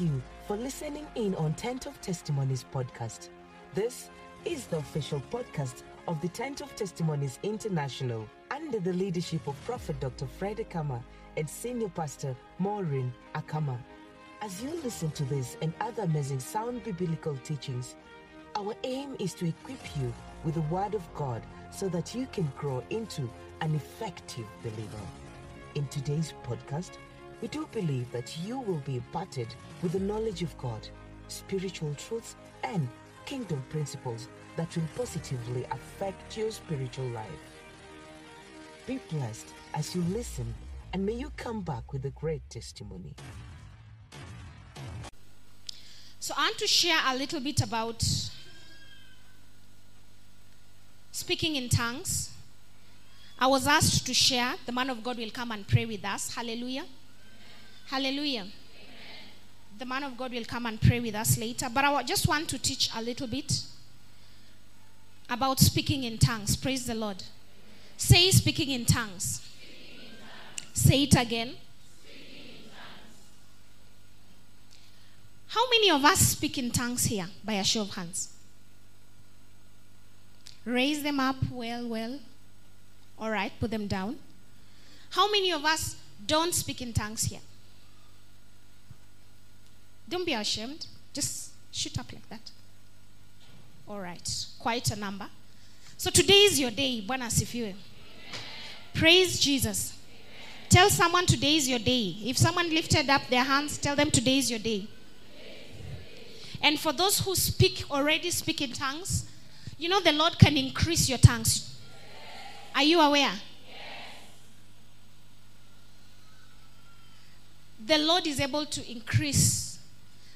you for listening in on Tent of Testimonies podcast. This is the official podcast of the Tent of Testimonies International under the leadership of Prophet Dr. Fred Akama and Senior Pastor Minayo Akama. As you listen to this and other amazing sound biblical teachings, our aim is to equip you with the Word of God so that you can grow into an effective believer. In today's podcast, we do believe that you will be imparted with the knowledge of God, spiritual truths, and kingdom principles that will positively affect your spiritual life. Be blessed as you listen, and may you come back with a great testimony. So I want to share a little bit about speaking in tongues. I was asked to share. The man of God will come and pray with us. Hallelujah. Hallelujah. The man of God will come and pray with us later. But I just want to teach a little bit about speaking in tongues. Praise the Lord. Say speaking in tongues. Say it again. How many of us speak in tongues here by a show of hands? Raise them up. Well, well. All right, put them down. How many of us don't speak in tongues here? Don't be ashamed. Just shoot up like that. All right, quite a number. So today is your day. Bwana asifiwe. Praise Jesus. Tell someone today is your day. If someone lifted up their hands, tell them today is your day. And for those who speak, already speak in tongues, you know the Lord can increase your tongues. Are you aware? The Lord is able to increase.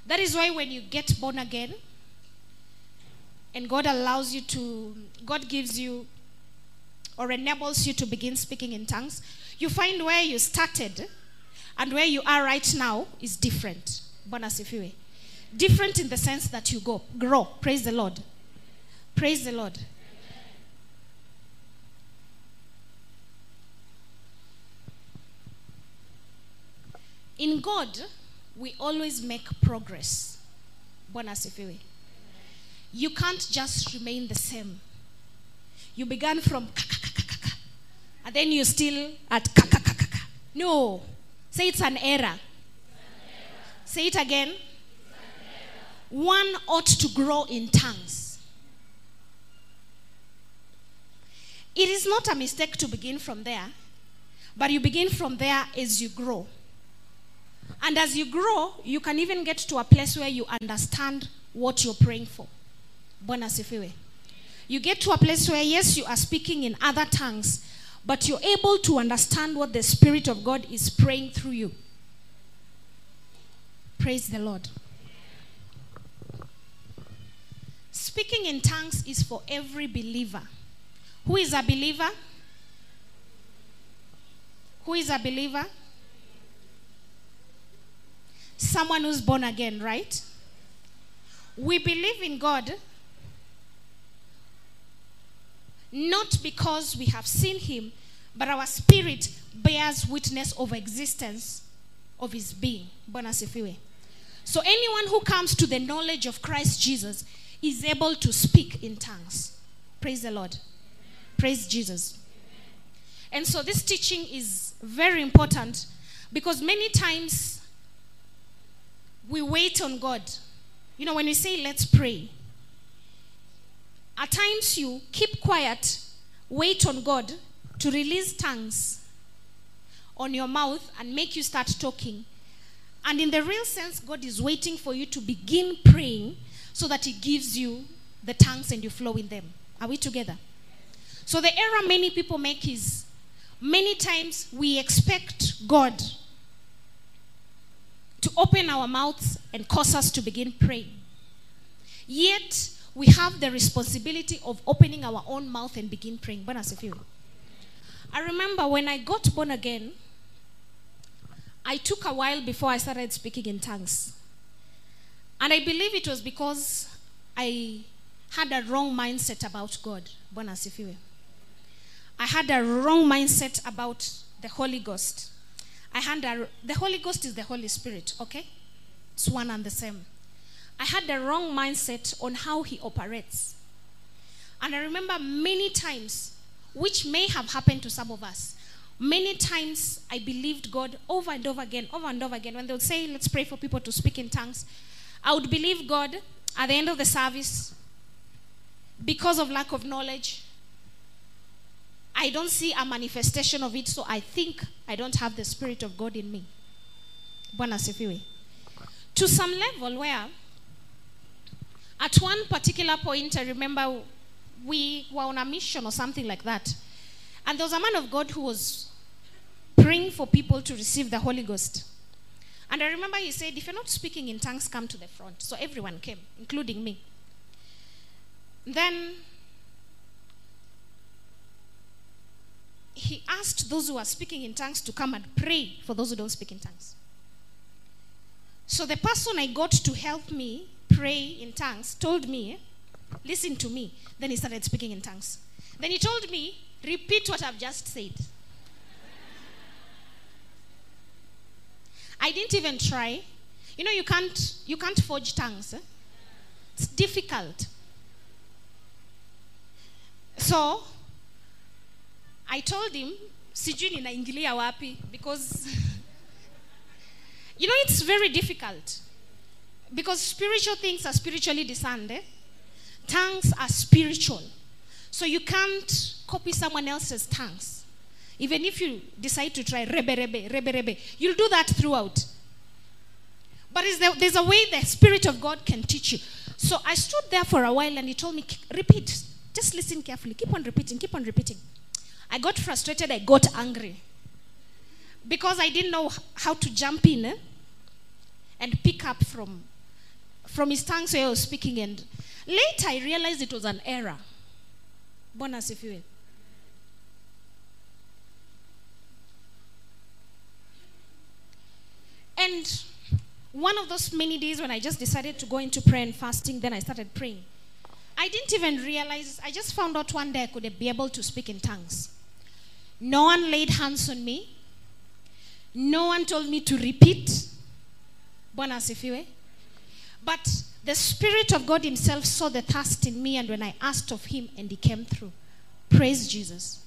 That is why when you get born again, and God allows you to, God gives you or enables you to begin speaking in tongues, you find where you started and where you are right now is different. Bwana asifiwe. Different in the sense that you go, grow. Praise the Lord. Praise the Lord. In God, we always make progress. Bwana. You can't just remain the same. You began from and then you still at. No. Say it's an error. Say it again. One ought to grow in tongues. It is not a mistake to begin from there, but you begin from there as you grow. And as you grow, you can even get to a place where you understand what you're praying for. Bwana asifiwe. You get to a place where, yes, you are speaking in other tongues, but you're able to understand what the Spirit of God is praying through you. Praise the Lord. Speaking in tongues is for every believer. Who is a believer? Who is a believer? Someone who's born again, right? We believe in God not because we have seen him, but our spirit bears witness of existence of his being. So anyone who comes to the knowledge of Christ Jesus is able to speak in tongues. Praise the Lord. Praise Jesus. And so this teaching is very important because many times we wait on God. You know, when we say, let's pray, at times you keep quiet, wait on God to release tongues on your mouth and make you start talking. And in the real sense, God is waiting for you to begin praying so that He gives you the tongues and you flow in them. Are we together? So, the error many people make is many times we expect God to open our mouths and cause us to begin praying. Yet, we have the responsibility of opening our own mouth and begin praying. I remember when I got born again, I took a while before I started speaking in tongues. And I believe it was because I had a wrong mindset about God. I had a wrong mindset about the Holy Ghost. I had a, the Holy Ghost is the Holy Spirit, okay? it's one and the same. I had the wrong mindset on how he operates. And I remember many times, which may have happened to some of us, many times I believed God over and over again, over and over again. When they would say, let's pray for people to speak in tongues, I would believe God at the end of the service because of lack of knowledge. I don't see a manifestation of it, so I think I don't have the Spirit of God in me. Bwana asifiwe. To some level where at one particular point, I remember we were on a mission or something like that. And there was a man of God who was praying for people to receive the Holy Ghost. And I remember he said, If you're not speaking in tongues, come to the front. So everyone came, including me. Then he asked those who are speaking in tongues to come and pray for those who don't speak in tongues. So the person I got to help me pray in tongues told me, Listen to me. Then he started speaking in tongues. Then he told me, Repeat what I've just said. I didn't even try. You know, you can't you can't forge tongues. Eh? It's difficult. So I told him, sijui ninaingilia wapi because you know it's very difficult because spiritual things are spiritually discerned. Eh? Tongues are spiritual. So you can't copy someone else's tongues. Even if you decide to try rebe rebe, rebe rebe, you'll do that throughout. But there, there's a way the Spirit of God can teach you. So I stood there for a while and he told me, repeat. Just listen carefully. Keep on repeating, keep on repeating. I got frustrated, I got angry. Because I didn't know how to jump in eh, and pick up from, from his tongue so I was speaking. And later I realized it was an error. Bwana asifiwe. And one of those many days when I just decided to go into prayer and fasting, then I started praying. I didn't even realize, I just found out one day I could be able to speak in tongues. No one laid hands on me. No one told me to repeat. But the Spirit of God Himself saw the thirst in me, and when I asked of Him, and He came through. Praise Jesus.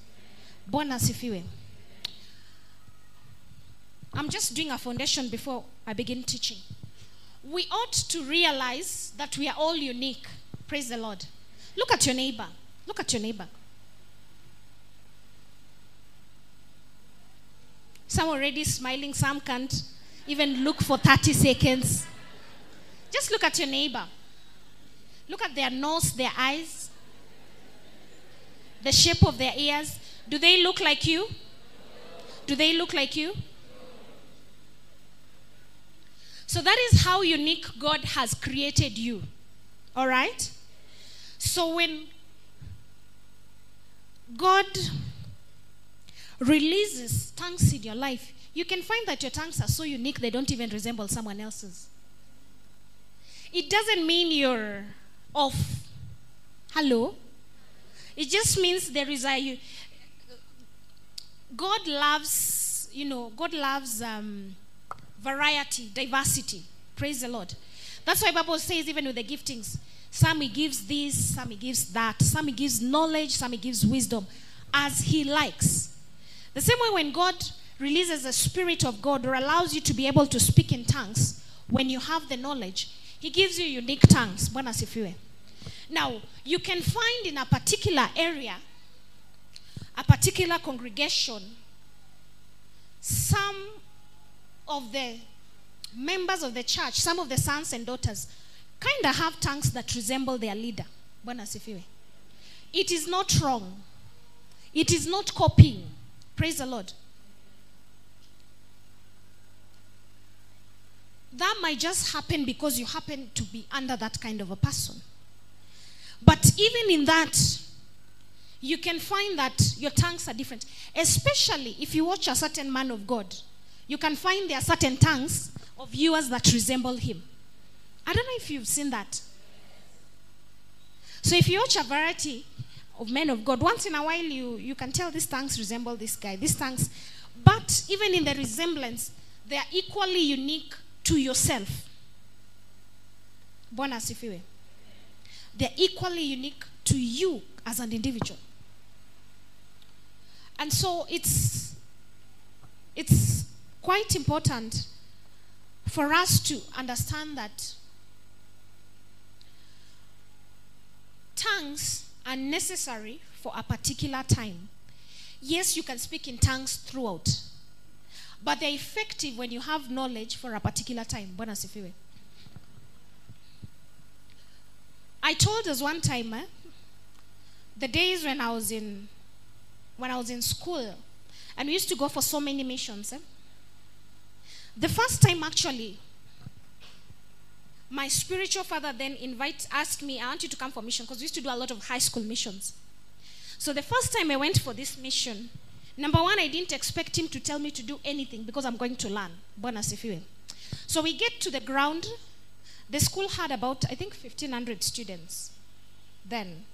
I'm just doing a foundation before I begin teaching. We ought to realize that we are all unique. Praise the Lord. Look at your neighbor. Look at your neighbor. Some already smiling, some can't even look for 30 seconds. Just look at your neighbor. Look at their nose, their eyes, the shape of their ears. Do they look like you? Do they look like you? So that is how unique God has created you. All right? So when God releases tongues in your life, you can find that your tongues are so unique they don't even resemble someone else's. It doesn't mean you're off. Hello? It just means there is a. God loves, you know, God loves um, variety, diversity. Praise the Lord. That's why Bible says even with the giftings, some he gives this, some he gives that, some he gives knowledge, some he gives wisdom, as he likes. The same way when God releases the Spirit of God or allows you to be able to speak in tongues, when you have the knowledge, he gives you unique tongues. Now, you can find in a particular area, a particular congregation, some of the members of the church, some of the sons and daughters, kind of have tongues that resemble their leader. It is not wrong. It is not copying. Praise the Lord. That might just happen because you happen to be under that kind of a person. But even in that, you can find that your tongues are different. Especially if you watch a certain man of God, you can find there are certain tongues of yours that resemble him. I don't know if you've seen that. So if you watch a variety of men of God, once in a while you, you can tell these tongues resemble this guy, these tongues. But even in the resemblance, they are equally unique to yourself. Bwana asifiwe. They're equally unique to you as an individual. And so it's it's quite important for us to understand that tongues are necessary for a particular time. Yes, you can speak in tongues throughout, but they're effective when you have knowledge for a particular time. Bwana. I told us one time, eh, the days when I was in when I was in school, and we used to go for so many missions. Eh? The first time, actually, my spiritual father then invite asked me, "I want you to come for mission," because we used to do a lot of high school missions. So the first time I went for this mission, number one, I didn't expect him to tell me to do anything because I'm going to learn. Bwana asifiwe. So we get to the ground. The school had about, I think, 1,500 students then.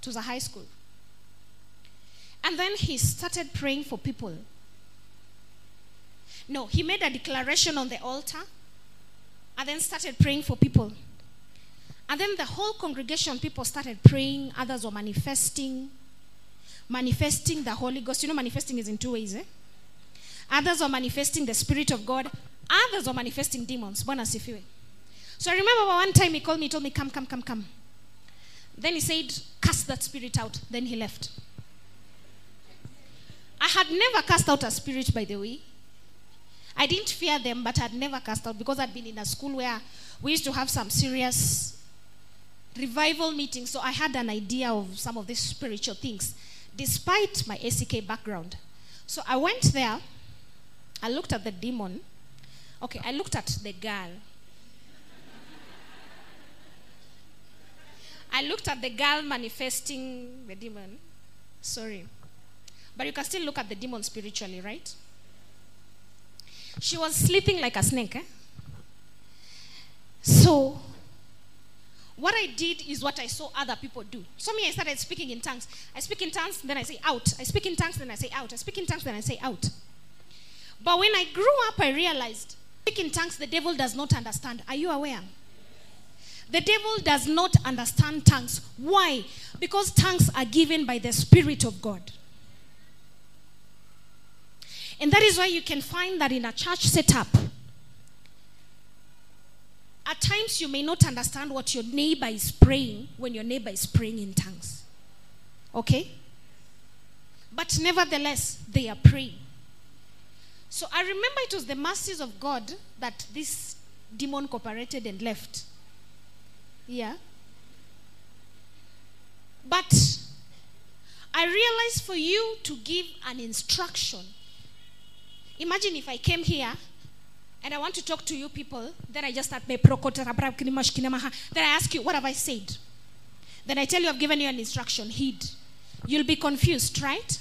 It was a high school. And then he started praying for people. No, he made a declaration on the altar and then started praying for people. And then the whole congregation, people started praying, others were manifesting, manifesting the Holy Ghost. You know, manifesting is in two ways, eh? Others were manifesting the Spirit of God, others were manifesting demons. Bwana. So I remember one time he called me, he told me, Come, come, come, come. Then he said, Cast that spirit out. Then he left. I had never cast out a spirit, by the way. I didn't fear them, but I'd never cast out because I'd been in a school where we used to have some serious revival meetings. So I had an idea of some of these spiritual things, despite my ACK background. So I went there. I looked at the demon. Okay, I looked at the girl. I looked at the girl manifesting the demon. Sorry. But you can still look at the demon spiritually, right? She was sleeping like a snake. Eh? So, what I did is what I saw other people do. So, me, I started speaking in tongues. I speak in tongues, then I say out. I speak in tongues, then I say out. I speak in tongues, then I say out. But when I grew up, I realized speak in tongues, the devil does not understand. Are you aware? The devil does not understand tongues. Why? Because tongues are given by the Spirit of God. And that is why you can find that in a church setup, at times you may not understand what your neighbor is praying when your neighbor is praying in tongues. Okay? But nevertheless, they are praying. So I remember it was the mercies of God that this demon cooperated and left. Yeah. But I realize for you to give an instruction. Imagine if I came here and I want to talk to you people, then I just start then I ask you, what have I said? Then I tell you I've given you an instruction, heed. You'll be confused, right?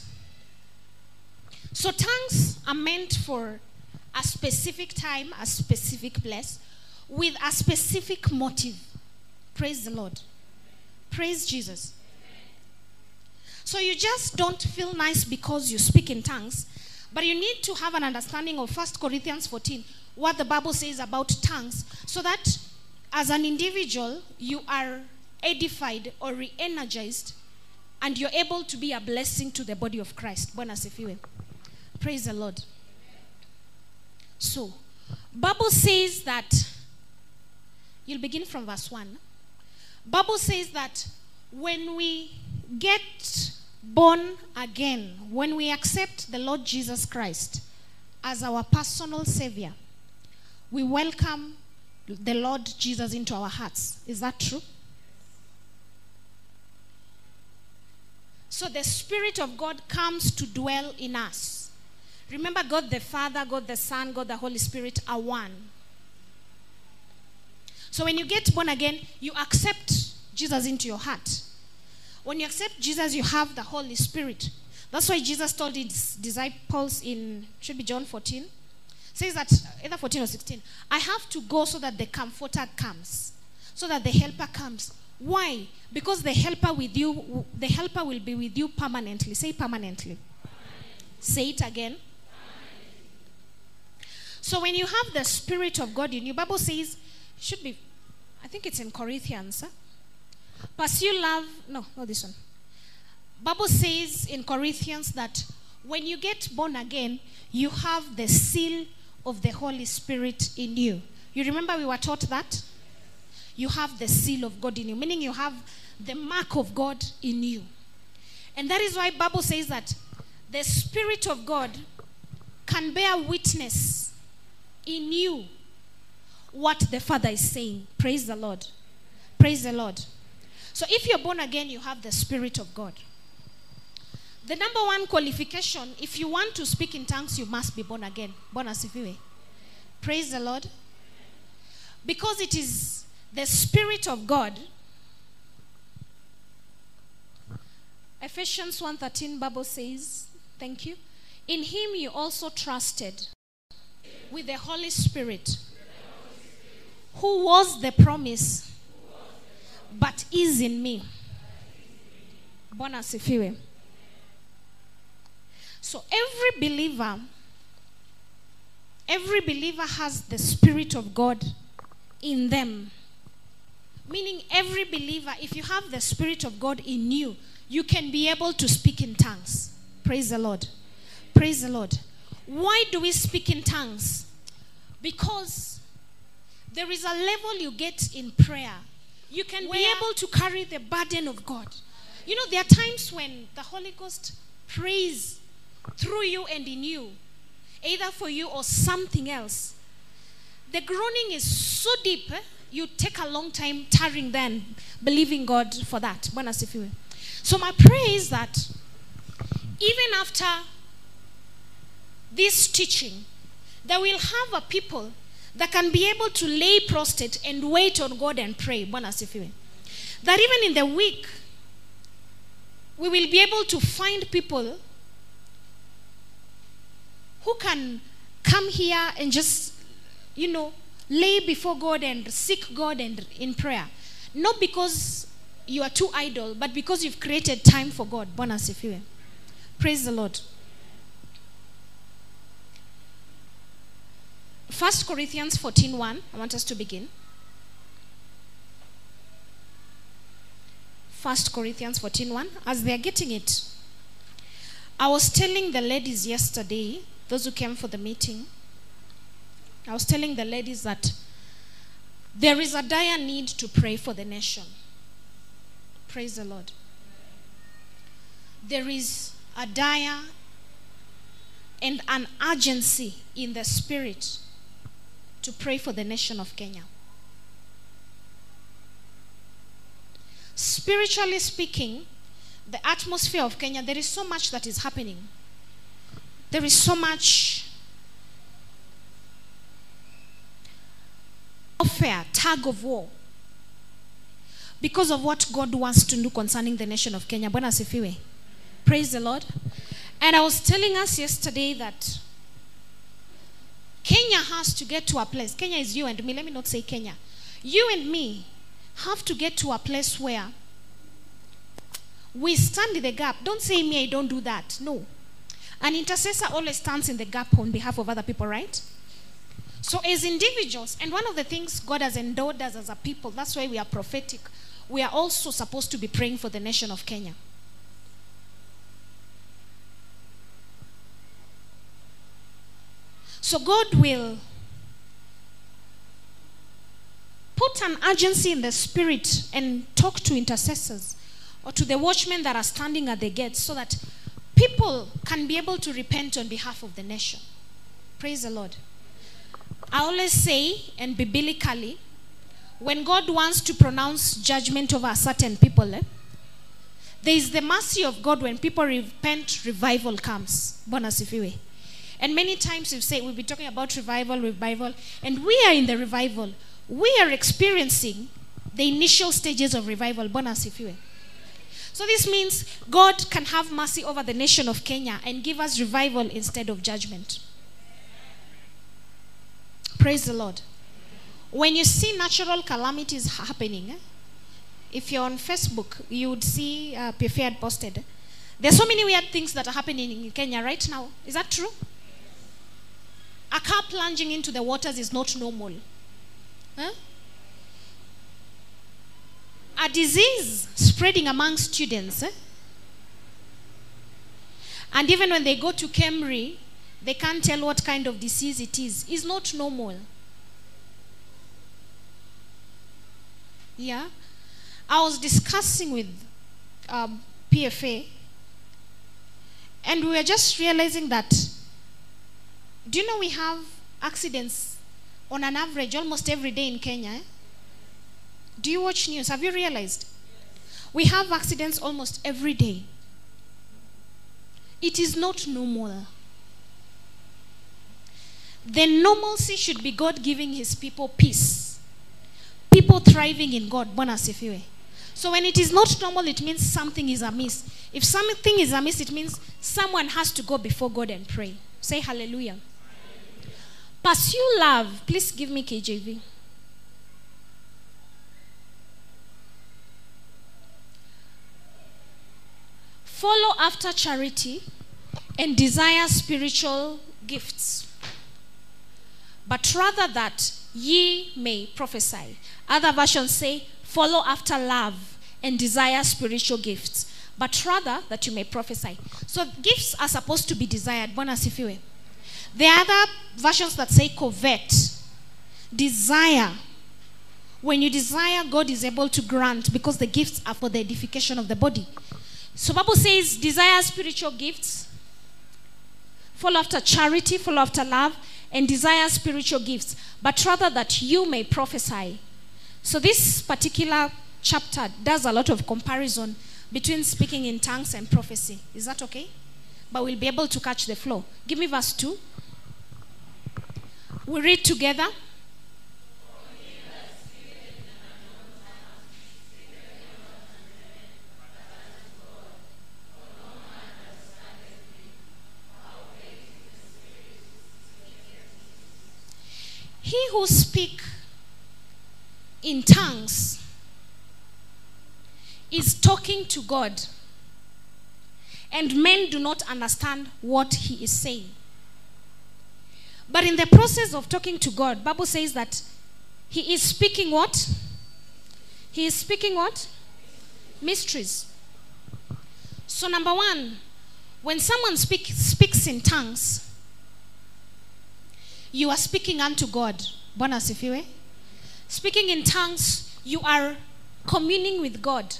So tongues are meant for a specific time, a specific place, with a specific motive. Praise the Lord. Praise Jesus. So you just don't feel nice because you speak in tongues, but you need to have an understanding of 1 Corinthians 14, what the Bible says about tongues, so that as an individual, you are edified or re energized and you're able to be a blessing to the body of Christ. Asifiwe. Praise the Lord. So, Bible says that you'll begin from verse 1. Bible says that when we get born again, when we accept the Lord Jesus Christ as our personal savior, we welcome the Lord Jesus into our hearts. Is that true? So the Spirit of God comes to dwell in us. Remember, God the Father, God the Son, God the Holy Spirit are one. So when you get born again, you accept Jesus into your heart. When you accept Jesus, you have the Holy Spirit. That's why Jesus told his disciples in, should be John 14, says that, either 14 or 16, I have to go so that the comforter comes, so that the helper comes. Why? Because the helper with you, the helper will be with you permanently. Say permanently. Say it again. So when you have the Spirit of God in you, Bible says, should be I think it's in Corinthians. Huh? Pursue love. No, not this one. Bible says in Corinthians that when you get born again, you have the seal of the Holy Spirit in you. You remember we were taught that? You have the seal of God in you, meaning you have the mark of God in you. And that is why Bible says that the Spirit of God can bear witness in you what the Father is saying. Praise the Lord. Praise the Lord. So if you're born again, you have the Spirit of God. The number one qualification, if you want to speak in tongues, you must be born again. Bwana asifiwe. Praise the Lord. Because it is the Spirit of God. Ephesians 1:13 Bible says, thank you. In him you also trusted with the Holy Spirit, who was the promise, but is in me. Bwana asifiwe. So every believer, every believer has the Spirit of God in them. Meaning, every believer, if you have the Spirit of God in you, you can be able to speak in tongues. Praise the Lord. Praise the Lord. Why do we speak in tongues? Because there is a level you get in prayer. You can be able to carry the burden of God. You know, there are times when the Holy Ghost prays through you and in you, either for you or something else. The groaning is so deep, eh, you take a long time tarrying then, believing God for that. So, my prayer is that even after this teaching, that we'll have a people that can be able to lay prostrate and wait on God and pray. Bwana. That even in the week, we will be able to find people who can come here and just, you know, lay before God and seek God and in prayer. Not because you are too idle, but because you've created time for God. Bwana. Praise the Lord. First Corinthians 14:1. I want us to begin. First Corinthians 14:1. As they are getting it, I was telling the ladies yesterday, those who came for the meeting, I was telling the ladies that there is a dire need to pray for the nation. Praise the Lord. There is a dire and an urgency in the spirit to pray for the nation of Kenya. Spiritually speaking, the atmosphere of Kenya, there is so much that is happening. There is so much warfare, tug of war. Because of what God wants to do concerning the nation of Kenya. Bwana. Praise the Lord. And I was telling us yesterday that Kenya has to get to a place. Kenya is you and me. Let me not say Kenya. You and me have to get to a place where we stand in the gap. Don't say me, I don't do that. No. An intercessor always stands in the gap on behalf of other people, right? So, as individuals, and one of the things God has endowed us as a people, that's why we are prophetic, we are also supposed to be praying for the nation of Kenya. So, God will put an urgency in the spirit and talk to intercessors or to the watchmen that are standing at the gates so that people can be able to repent on behalf of the nation. Praise the Lord. I always say, and biblically, when God wants to pronounce judgment over a certain people, eh, there is the mercy of God when people repent, revival comes. Bwana asifiwe. And many times we've said we've been talking about revival, revival, and we are in the revival. We are experiencing the initial stages of revival. Bwana asifiwe. So this means God can have mercy over the nation of Kenya and give us revival instead of judgment. Praise the Lord. When you see natural calamities happening, eh, if you're on Facebook, you would see uh, had posted. There's so many weird things that are happening in Kenya right now. Is that true? A car plunging into the waters is not normal. Huh? a disease spreading among students. eh? And even when they go to KEMRI, they can't tell what kind of disease it is. It's not normal. Yeah. I was discussing with um, PFA, and we were just realizing that. Do you know we have accidents on an average almost every day in Kenya? eh? Do you watch news? Have you realized? We have accidents almost every day. It is not normal. The normalcy should be God giving his people peace. People thriving in God. So when it is not normal, it means something is amiss. If something is amiss, it means someone has to go before God and pray. Say hallelujah. Pursue love. Please give me KJV. Follow after charity and desire spiritual gifts. But rather that ye may prophesy. Other versions say, follow after love and desire spiritual gifts. But rather that you may prophesy. So gifts are supposed to be desired. Bwana asifiwe. There are other versions that say covet, desire. When you desire, God is able to grant because the gifts are for the edification of the body. So Bible says desire spiritual gifts, follow after charity, follow after love, and desire spiritual gifts, but rather that you may prophesy. So this particular chapter does a lot of comparison between speaking in tongues and prophecy. Is that okay? But we'll be able to catch the flow. Give me verse 2. We read together. He who speak in tongues is talking to God. And men do not understand what he is saying. But in the process of talking to God, Bible says that he is speaking what? He is speaking what? Mysteries. So number 1, when someone speak, speaks in tongues, you are speaking unto God. Speaking in tongues, you are communing with God.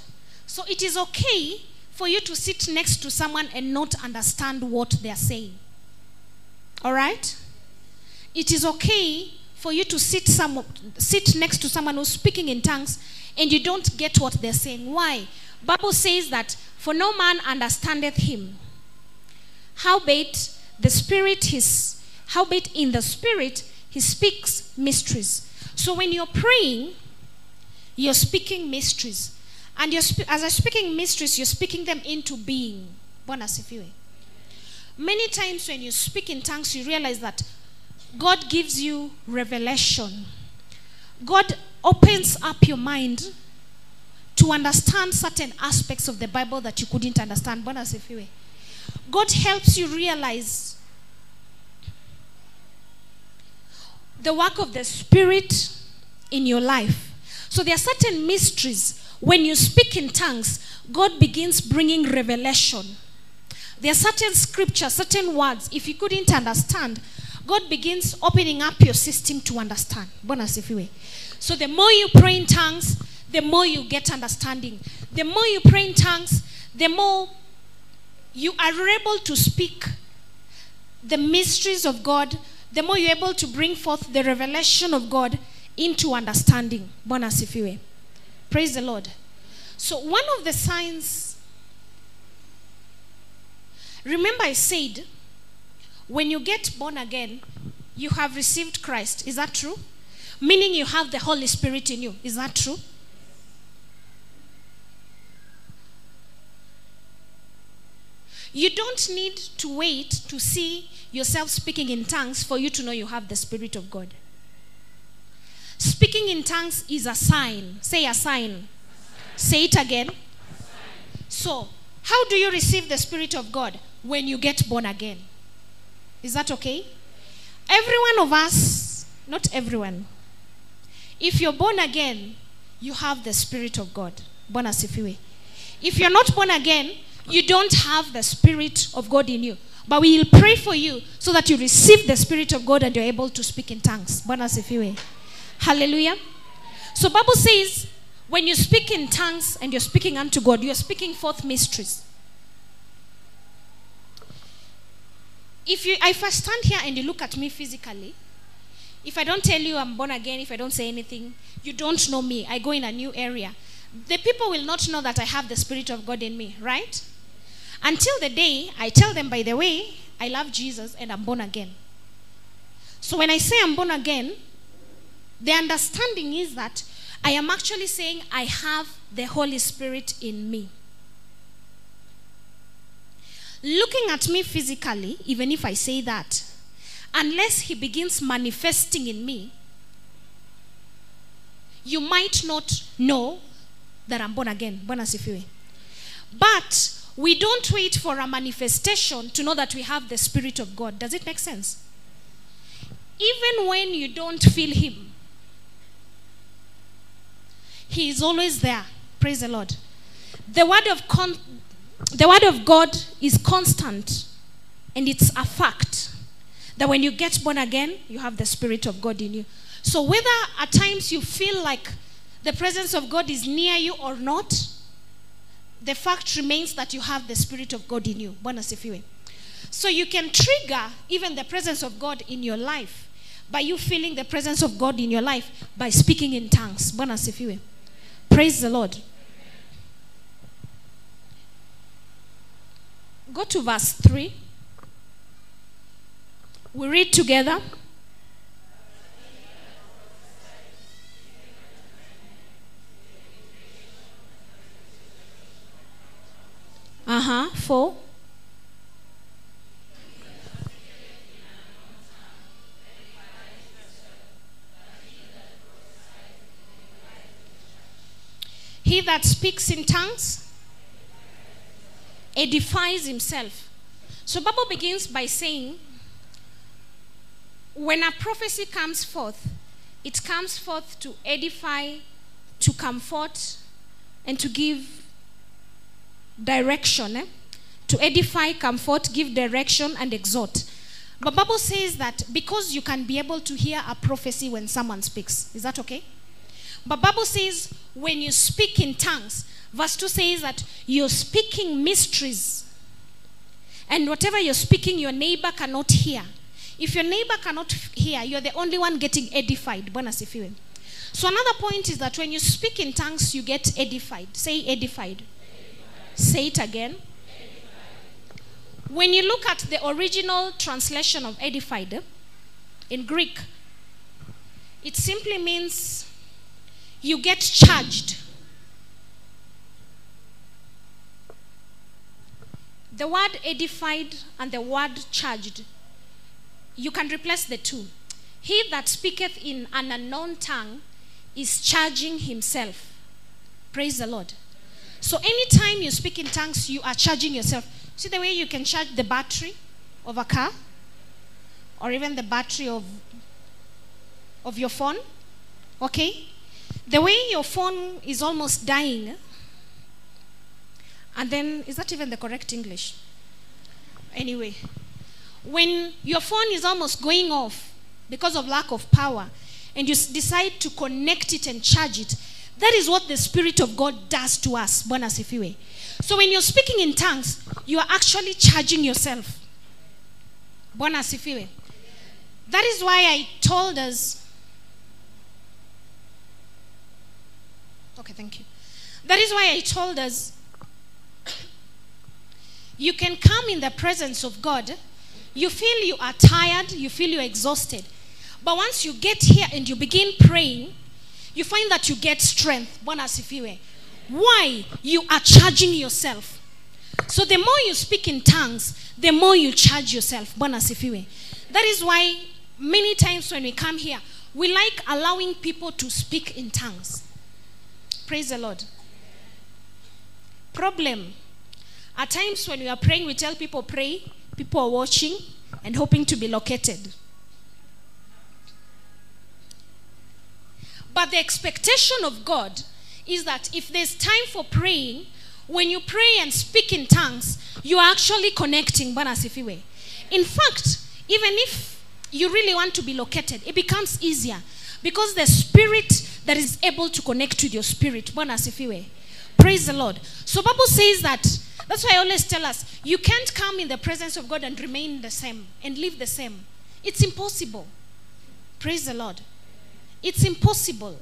So it is okay for you to sit next to someone and not understand what they are saying. All right? It is okay for you to sit some sit next to someone who's speaking in tongues and you don't get what they're saying. Why? Bible says that for no man understandeth him. Howbeit the spirit is howbeit in the spirit he speaks mysteries. So when you're praying, you're speaking mysteries. And you're spe- as I'm speaking mysteries, you're speaking them into being. Many times when you speak in tongues, you realize that God gives you revelation. God opens up your mind to understand certain aspects of the Bible that you couldn't understand. God helps you realize the work of the Spirit in your life. So there are certain mysteries. When you speak in tongues, God begins bringing revelation. There are certain scriptures, certain words. If you couldn't understand, God begins opening up your system to understand. So the more you pray in tongues, the more you get understanding. The more you pray in tongues, the more you are able to speak the mysteries of God, the more you're able to bring forth the revelation of God into understanding. Praise the Lord. So, one of the signs, remember, I said, when you get born again, you have received Christ. Is that true? Meaning you have the Holy Spirit in you. Is that true? You don't need to wait to see yourself speaking in tongues for you to know you have the Spirit of God. Speaking in tongues is a sign. Say a sign. Say it again. So, how do you receive the Spirit of God? When you get born again. Is that okay? Every one of us, not everyone, if you're born again, you have the Spirit of God. asifiwe. If you're not born again you don't have the spirit of god in you. But we will pray for you so that you receive the spirit of god and you're able to speak in tongues. Asifiwe. Hallelujah. So bible says when you speak in tongues and you're speaking unto god you're speaking forth mysteries if you if i stand here and you look at me physically if i don't tell you i'm born again if i don't say anything you don't know me. I go in a new area. The people will not know that i have the spirit of god in me right? Until the day i tell them by the way i love jesus and i'm born again. So when i say i'm born again the understanding is that i am actually saying i have the holy spirit in me looking at me physically, even if I say that, unless he begins manifesting in me, you might not know that I'm born again. But we don't wait for a manifestation to know that we have the Spirit of God. Does it make sense? Even when you don't feel Him, He is always there. Praise the Lord. The word of con- the word of God is constant and it's a fact that when you get born again, you have the Spirit of God in you. So, whether at times you feel like the presence of God is near you or not, the fact remains that you have the Spirit of God in you. Bwana. So, you can trigger even the presence of God in your life by you feeling the presence of God in your life by speaking in tongues. Bwana. Praise the Lord. Go to verse 3. We read together. Uh huh. 4. He that speaks in tongues edifies himself. So Bible begins by saying, when a prophecy comes forth, it comes forth to edify, to comfort, and to give direction. eh? To edify, comfort, give direction, and exhort. But Bible says that because you can be able to hear a prophecy when someone speaks. Is that okay? But Bible says when you speak in tongues, verse 2 says that you're speaking mysteries. And whatever you're speaking, your neighbor cannot hear. If your neighbor cannot hear, you're the only one getting edified. So another point is that when you speak in tongues, you get edified. Say edified. Say it again. When you look at the original translation of edified in Greek, it simply means you get charged. The word edified and the word charged, you can replace the two. He that speaketh in an unknown tongue is charging himself. Praise the Lord. So anytime you speak in tongues, you are charging yourself. See the way you can charge the battery of a car or even the battery of of your phone? Okay? The way your phone is almost dying, and then, is that even the correct English? Anyway, when your phone is almost going off because of lack of power, and you decide to connect it and charge it, that is what the Spirit of God does to us. Sifiwe. So when you're speaking in tongues, you are actually charging yourself. Sifiwe. That is why I told us. Okay, thank you. That is why I told us you can come in the presence of God. You feel you are tired, you feel you're exhausted. But once you get here and you begin praying, you find that you get strength. Why? You are charging yourself. So the more you speak in tongues, the more you charge yourself. That is why many times when we come here, we like allowing people to speak in tongues. Praise the Lord. Problem. At times when we are praying, we tell people pray, people are watching and hoping to be located. But the expectation of God is that if there's time for praying, when you pray and speak in tongues, you are actually connecting. In fact, even if you really want to be located, it becomes easier because the spirit that is able to connect with your spirit. Praise the Lord. So Bible says that that's why I always tell us you can't come in the presence of God and remain the same and live the same. It's impossible. Praise the Lord. It's impossible.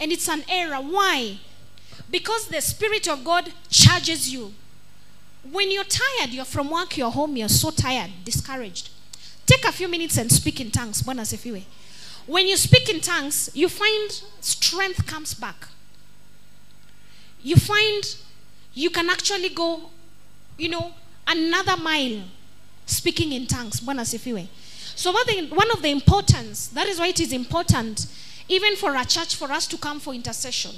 And it's an error. Why? Because the Spirit of God charges you. When you're tired, you're from work, you're home, you're so tired, discouraged. Take a few minutes and speak in tongues. When you speak in tongues, you find strength comes back. You find you can actually go, you know, another mile speaking in tongues. Bwana asifiwe. So one, one of the importance, that is why it is important, even for a church, for us to come for intercession.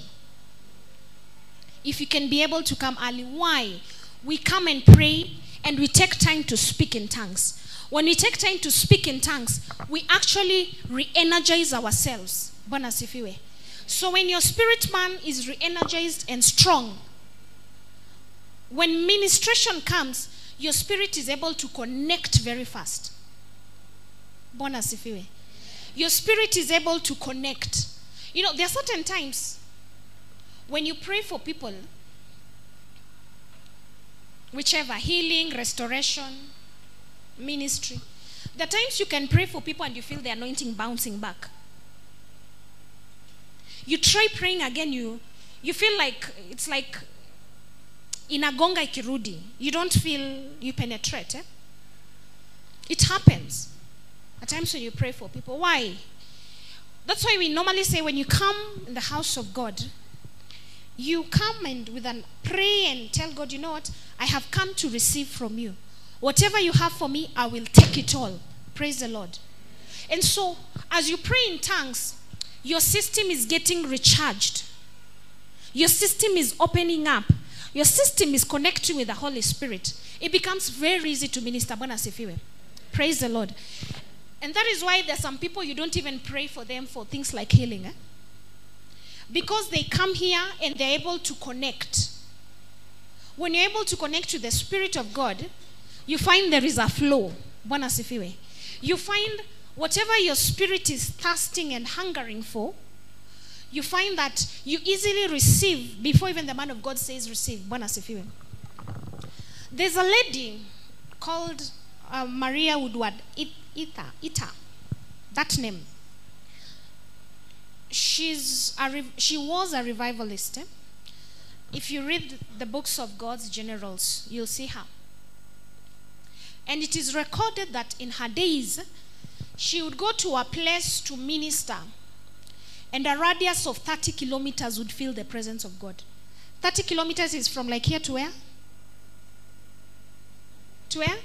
If you can be able to come early. Why? We come and pray and we take time to speak in tongues. When we take time to speak in tongues, we actually re-energize ourselves. Bwana asifiwe. So when your spirit man is re-energized and strong, when ministration comes, your spirit is able to connect very fast. Bwana asifiwe. Your spirit is able to connect. You know, there are certain times when you pray for people, whichever healing, restoration, ministry, the times you can pray for people and you feel the anointing bouncing back. You try praying again, you you feel like it's like inagonga ikirudi. You don't feel you penetrate. Eh? It happens. At times when you pray for people. Why? That's why we normally say when you come in the house of God, you come and with an pray and tell God, you know what? I have come to receive from you. Whatever you have for me, I will take it all. Praise the Lord. And so, as you pray in tongues, your system is getting recharged. Your system is opening up. Your system is connecting with the Holy Spirit. It becomes very easy to minister. Bwana. Praise the Lord. And that is why there are some people you don't even pray for them for things like healing. Eh? Because they come here and they're able to connect. When you're able to connect to the Spirit of God, you find there is a flow. Bwana. You find whatever your spirit is thirsting and hungering for, you find that you easily receive before even the man of God says receive. Bwana. There's a lady called uh, Maria Woodward Ita, Etter, that name. She's a she was a revivalist. eh? If you read the books of God's generals, you'll see her. And it is recorded that in her days, she would go to a place to minister, and a radius of 30 kilometers would feel the presence of God. 30 kilometers is from like here to where? To where?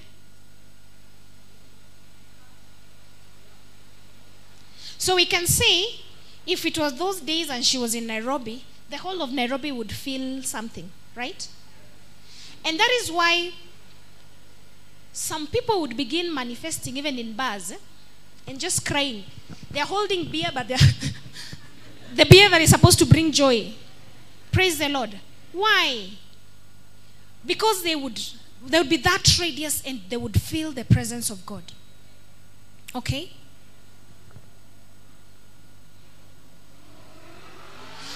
So we can say, if it was those days and she was in Nairobi, the whole of Nairobi would feel something, right? And that is why some people would begin manifesting even in bars and just crying. They're holding beer, but they're the that is supposed to bring joy. Praise the Lord. Why? Because they would there would be that radius and they would feel the presence of God. Okay?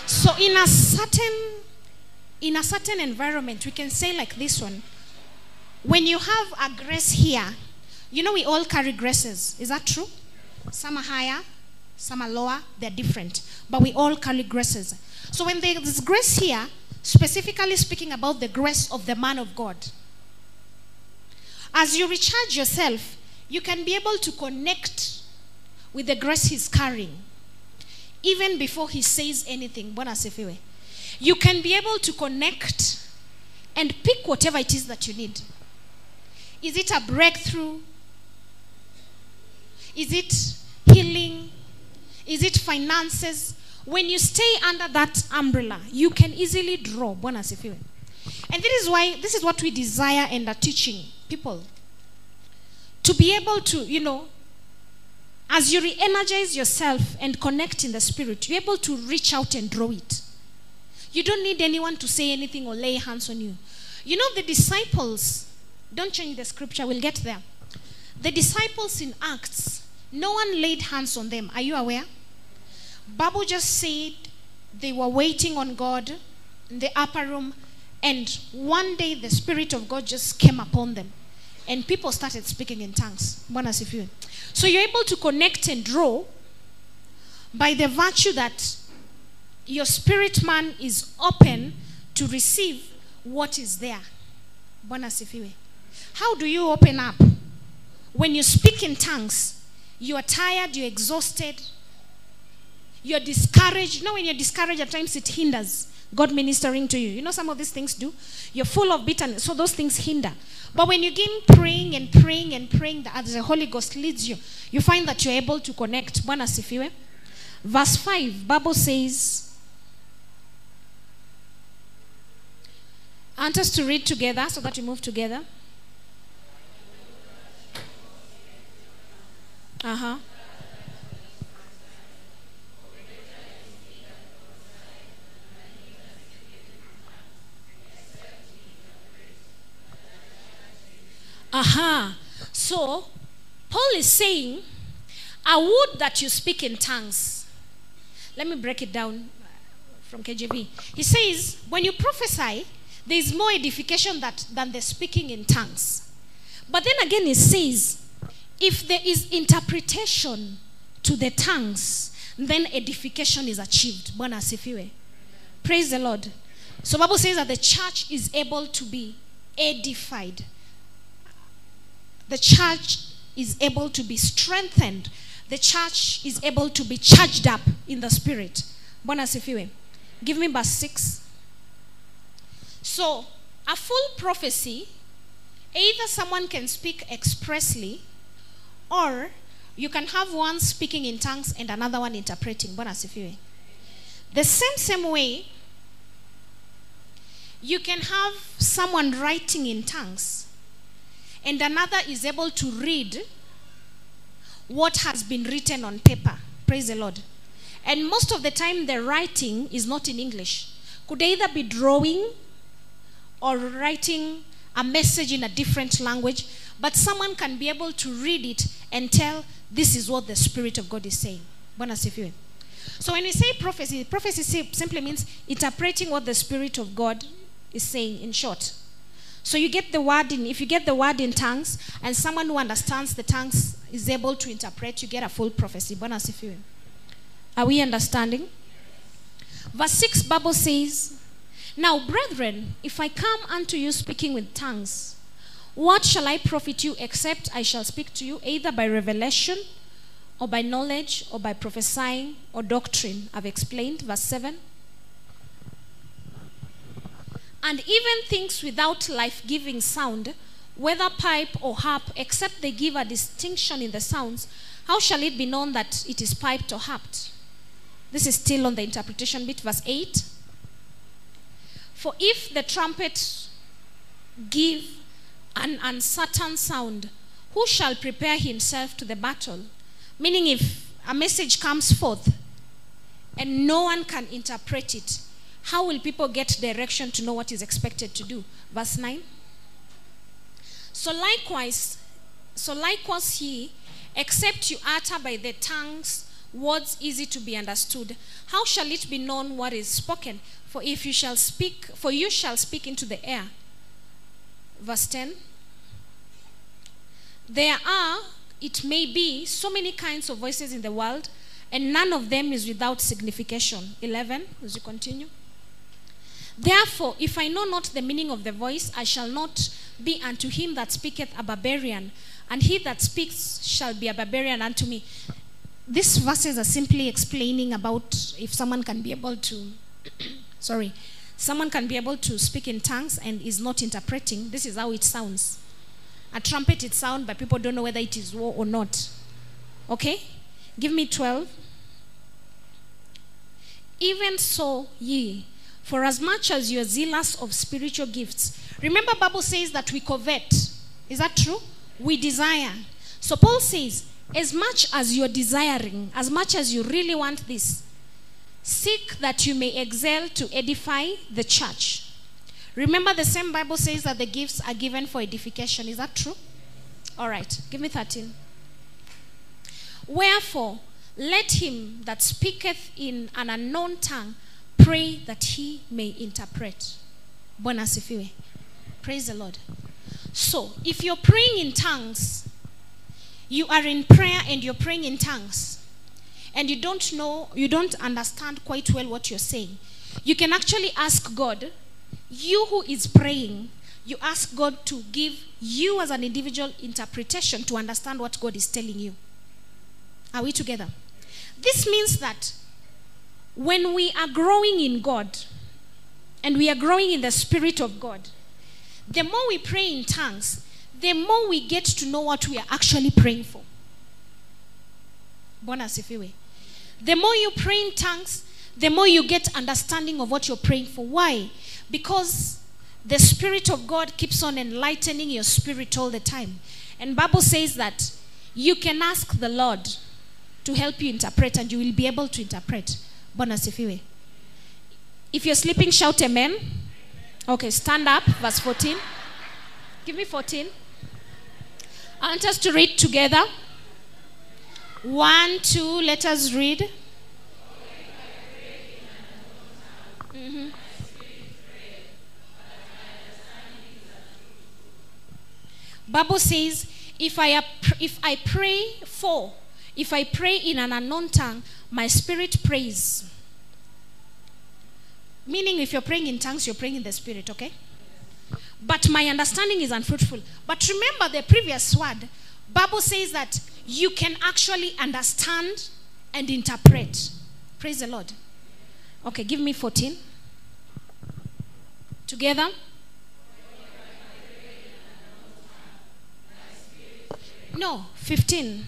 So in a certain in a certain environment, we can say like this one. When you have a grace here, you know we all carry graces. Is that true? Some are higher, some are lower, they're different. But we all carry graces. So when there's grace here, specifically speaking about the grace of the man of God, as you recharge yourself, you can be able to connect with the grace he's carrying even before he says anything. You can be able to connect and pick whatever it is that you need. Is it a breakthrough? Is it healing? Is it finances? When you stay under that umbrella, you can easily draw. Bwana. And this is why this is what we desire and are teaching people to be able to, you know, as you re energize yourself and connect in the spirit, you're able to reach out and draw it. You don't need anyone to say anything or lay hands on you. You know, the disciples, don't change the scripture, we'll get there. The disciples in Acts, no one laid hands on them. Are you aware? Bible just said they were waiting on God in the upper room, and one day the Spirit of God just came upon them, and people started speaking in tongues. So you're able to connect and draw by the virtue that your spirit man is open to receive what is there. How do you open up? When you speak in tongues, you are tired, you're exhausted, you're discouraged. You know, when you're discouraged, at times it hinders God ministering to you. You know, some of these things do. You're full of bitterness, so those things hinder. But when you begin praying and praying and praying, as the Holy Ghost leads you, you find that you're able to connect. Bwana. Verse 5, Bible says, I want us to read together so that we move together. Uh huh. Aha. So, Paul is saying, I would that you speak in tongues. Let me break it down from KJV. He says, when you prophesy, there is more edification that, than the speaking in tongues. But then again, he says, if there is interpretation to the tongues, then edification is achieved. Praise the Lord. So Bible says that the church is able to be edified. The church is able to be strengthened. The church is able to be charged up in the spirit. Give me verse 6. So, a full prophecy, either someone can speak expressly, or you can have one speaking in tongues and another one interpreting. Bwana. The same same way, you can have someone writing in tongues, and another is able to read what has been written on paper. Praise the Lord. And most of the time, the writing is not in English. Could either be drawing or writing a message in a different language, but someone can be able to read it and tell this is what the Spirit of God is saying. So when we say prophecy, prophecy simply means interpreting what the Spirit of God is saying in short. So you get the word in, if you get the word in tongues, and someone who understands the tongues is able to interpret, you get a full prophecy. Are we understanding? Verse 6 Bible says, Now, brethren, if I come unto you speaking with tongues, what shall I profit you except I shall speak to you either by revelation or by knowledge or by prophesying or doctrine? I've explained. Verse 7. And even things without life giving sound, whether pipe or harp, except they give a distinction in the sounds, how shall it be known that it is piped or harped? This is still on the interpretation bit, verse 8. For if the trumpet give an uncertain sound, who shall prepare himself to the battle? Meaning, if a message comes forth and no one can interpret it, how will people get direction to know what is expected to do? Verse 9. So likewise, so likewise he, except you utter by the tongues words easy to be understood, how shall it be known what is spoken? For if you shall speak, for you shall speak into the air. Verse 10. There are, it may be, so many kinds of voices in the world, and none of them is without signification. 11, as you continue. Therefore, if I know not the meaning of the voice, I shall not be unto him that speaketh a barbarian, and he that speaks shall be a barbarian unto me. These verses are simply explaining about if someone can be able to, sorry, someone can be able to speak in tongues and is not interpreting. This is how it sounds. A trumpet it sound, but people don't know whether it is war or not. Okay? Give me 12. Even so, ye, for as much as you are zealous of spiritual gifts. Remember, Bible says that we covet. Is that true? We desire. So Paul says, as much as you're desiring, as much as you really want this, Seek that you may excel to edify the church. Remember, the same Bible says that the gifts are given for edification. Is that true? All right, give me 13. Wherefore, let him that speaketh in an unknown tongue pray that he may interpret. Praise the Lord. So, if you're praying in tongues, you are in prayer and you're praying in tongues, and you don't know, you don't understand quite well what you're saying, you can actually ask God, you who is praying, you ask God to give you as an individual interpretation to understand what God is telling you. Are we together? This means that when we are growing in God and we are growing in the Spirit of God, the more we pray in tongues, the more we get to know what we are actually praying for. Asifiwe. The more you pray in tongues, the more you get understanding of what you're praying for. Why? Because the Spirit of God keeps on enlightening your spirit all the time. And Bible says that you can ask the Lord to help you interpret and you will be able to interpret. Bwana. If you're sleeping, shout amen. Okay, stand up. Verse 14. Give me 14. I want us to read together. One, two, let us read. Mhm. Bible says, if I, if I pray for, if I pray in an unknown tongue, my spirit prays. Meaning, if you're praying in tongues, you're praying in the spirit, okay? But my understanding is unfruitful. But remember the previous word. Bible says that you can actually understand and interpret. Praise the Lord. Okay, give me 14. Together. No, 15.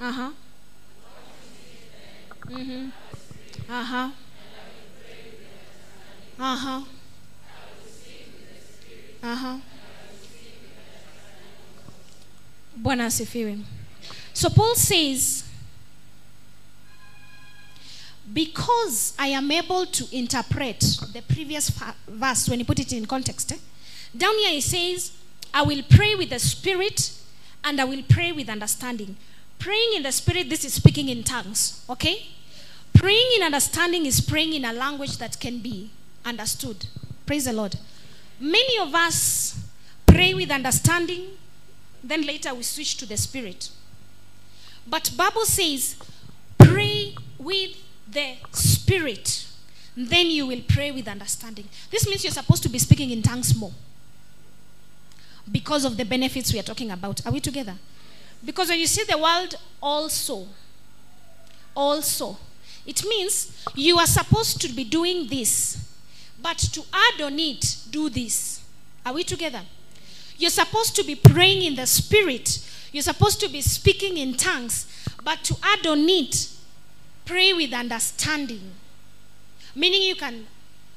Uh huh. Mm-hmm. Uh huh. Uh huh. Uh huh. So Paul says, because I am able to interpret the previous verse when you put it in context, eh? down here he says, I will pray with the spirit and I will pray with understanding. Praying in the spirit, this is speaking in tongues, okay? Praying in understanding is praying in a language that can be understood. Praise the Lord. Many of us pray with understanding, then later we switch to the spirit. But Bible says, pray with the spirit. Then you will pray with understanding. This means you're supposed to be speaking in tongues more. Because of the benefits we are talking about. Are we together? Because when you see the word also, also, it means you are supposed to be doing this, but to add on it, do this. Are we together? You're supposed to be praying in the spirit. You're supposed to be speaking in tongues, but to add on it, pray with understanding. Meaning you can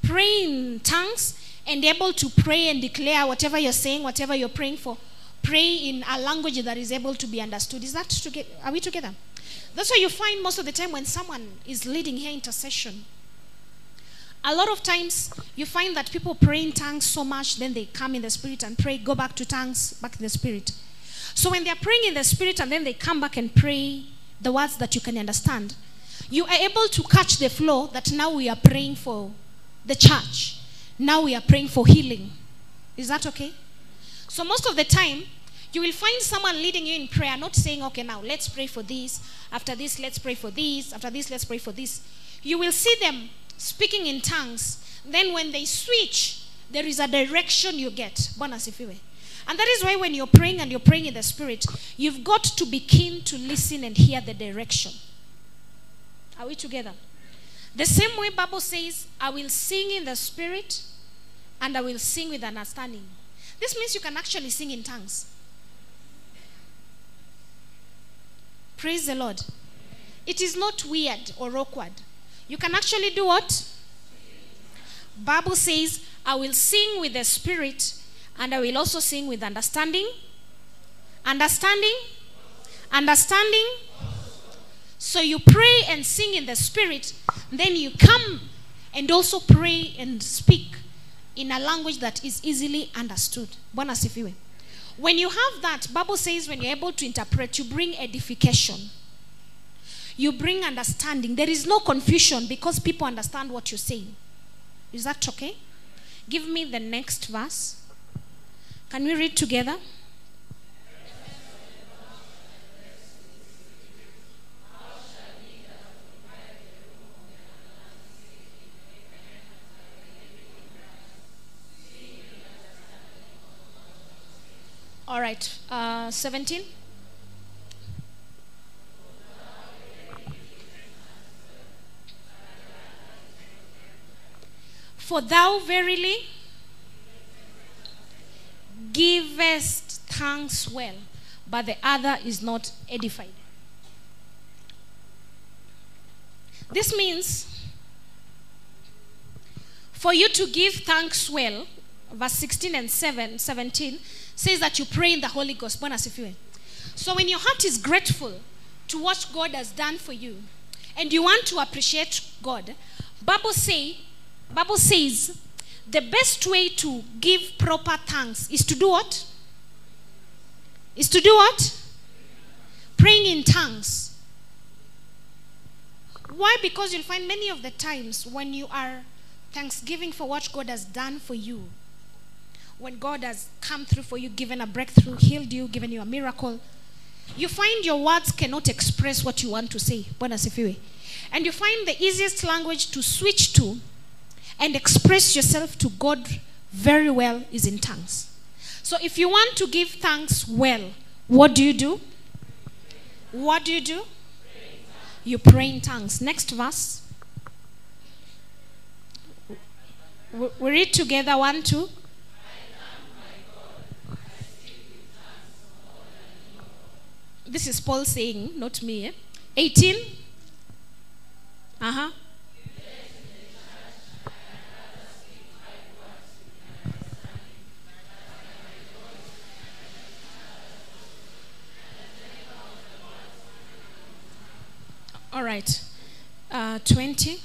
pray in tongues and able to pray and declare whatever you're saying, whatever you're praying for. Pray in a language that is able to be understood. Is that together? Are we together? That's why you find most of the time when someone is leading here intercession, a lot of times you find that people pray in tongues so much, then they come in the spirit and pray, go back to tongues, back in the spirit. So when they're praying in the spirit and then they come back and pray the words that you can understand, you are able to catch the flow that now we are praying for the church. Now we are praying for healing. Is that okay? So most of the time, you will find someone leading you in prayer, not saying, okay, now let's pray for this. After this, let's pray for this. After this, let's pray for this. You will see them speaking in tongues. Then when they switch, there is a direction you get. Bwana asifiwe. And that is why when you're praying and you're praying in the spirit, you've got to be keen to listen and hear the direction. Are we together? The same way Bible says, I will sing in the spirit and I will sing with understanding. This means you can actually sing in tongues. Praise the Lord. It is not weird or awkward. You can actually do what? Bible says, I will sing with the spirit and I will also sing with understanding. Understanding? Understanding? So you pray and sing in the spirit, then you come and also pray and speak in a language that is easily understood. When you have that, Bible says when you're able to interpret, you bring edification. You bring understanding. There is no confusion because people understand what you're saying. Is that okay? Give me the next verse. Can we read together? All right, uh, 17. For thou verily givest thanks well, but the other is not edified. This means for you to give thanks well, verse 16 and 7, 17 says that you pray in the Holy Ghost. So when your heart is grateful to what God has done for you, and you want to appreciate God, Bible say, Bible says the best way to give proper thanks is to do what? Is to do what? Praying in tongues. Why? Because you'll find many of the times when you are thanksgiving for what God has done for you, when God has come through for you, given a breakthrough, healed you, given you a miracle, you find your words cannot express what you want to say. And you find the easiest language to switch to and express yourself to God very well is in tongues. So if you want to give thanks well, what do you do? What do you do? You pray in tongues. Next verse. We read together one, two. This is Paul saying, not me. Eh? 18. Uh huh. All right. Uh, 20.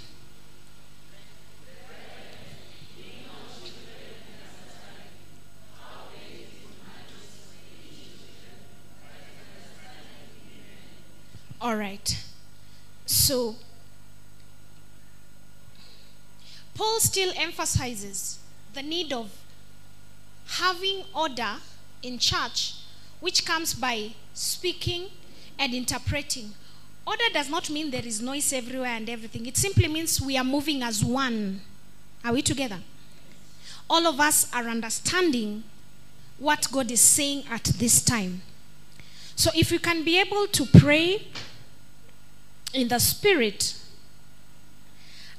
All right. So, Paul still emphasizes the need of having order in church, which comes by speaking and interpreting. Order does not mean there is noise everywhere and everything. It simply means we are moving as one. Are we together? All of us are understanding what God is saying at this time. So if you can be able to pray in the spirit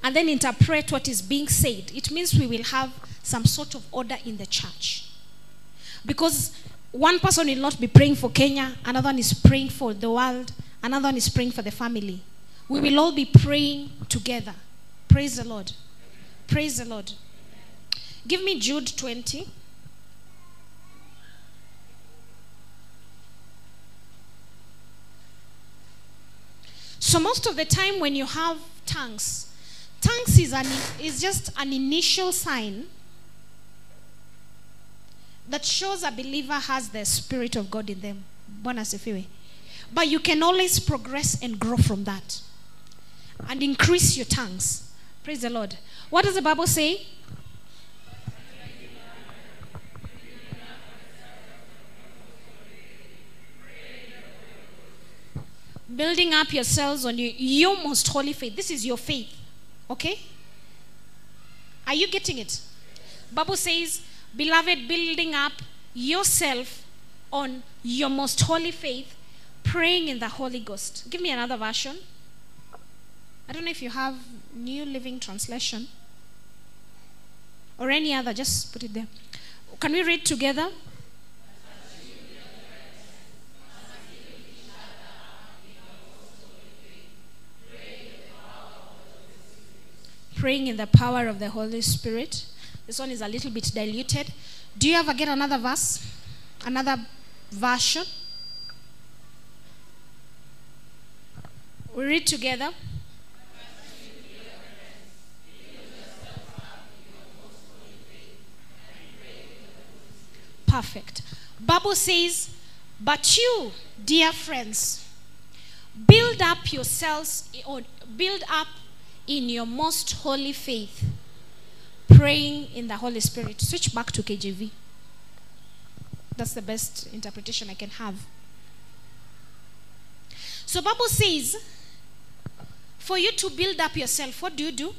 and then interpret what is being said, it means we will have some sort of order in the church. Because one person will not be praying for Kenya, another one is praying for the world, another one is praying for the family. We will all be praying together. Praise the Lord. Praise the Lord. Give me Jude 20. So most of the time when you have tongues, tongues is an is just an initial sign that shows a believer has the spirit of God in them. Bwana asifiwe. But you can always progress and grow from that. And increase your tongues. Praise the Lord. What does the Bible say? building up yourselves on your, your most holy faith. This is your faith. Okay? Are you getting it? Bible says, beloved, building up yourself on your most holy faith, praying in the Holy Ghost. Give me another version. I don't know if you have New Living Translation or any other, just put it there. Can we read together? praying in the power of the Holy Spirit. This one is a little bit diluted. Do you ever get another verse? Another version? We read together. Perfect. Bible says, but you, dear friends, build up yourselves or build up in your most holy faith, praying in the Holy Spirit. Switch back to KJV. That's the best interpretation I can have. So Bible says, for you to build up yourself, what do you do?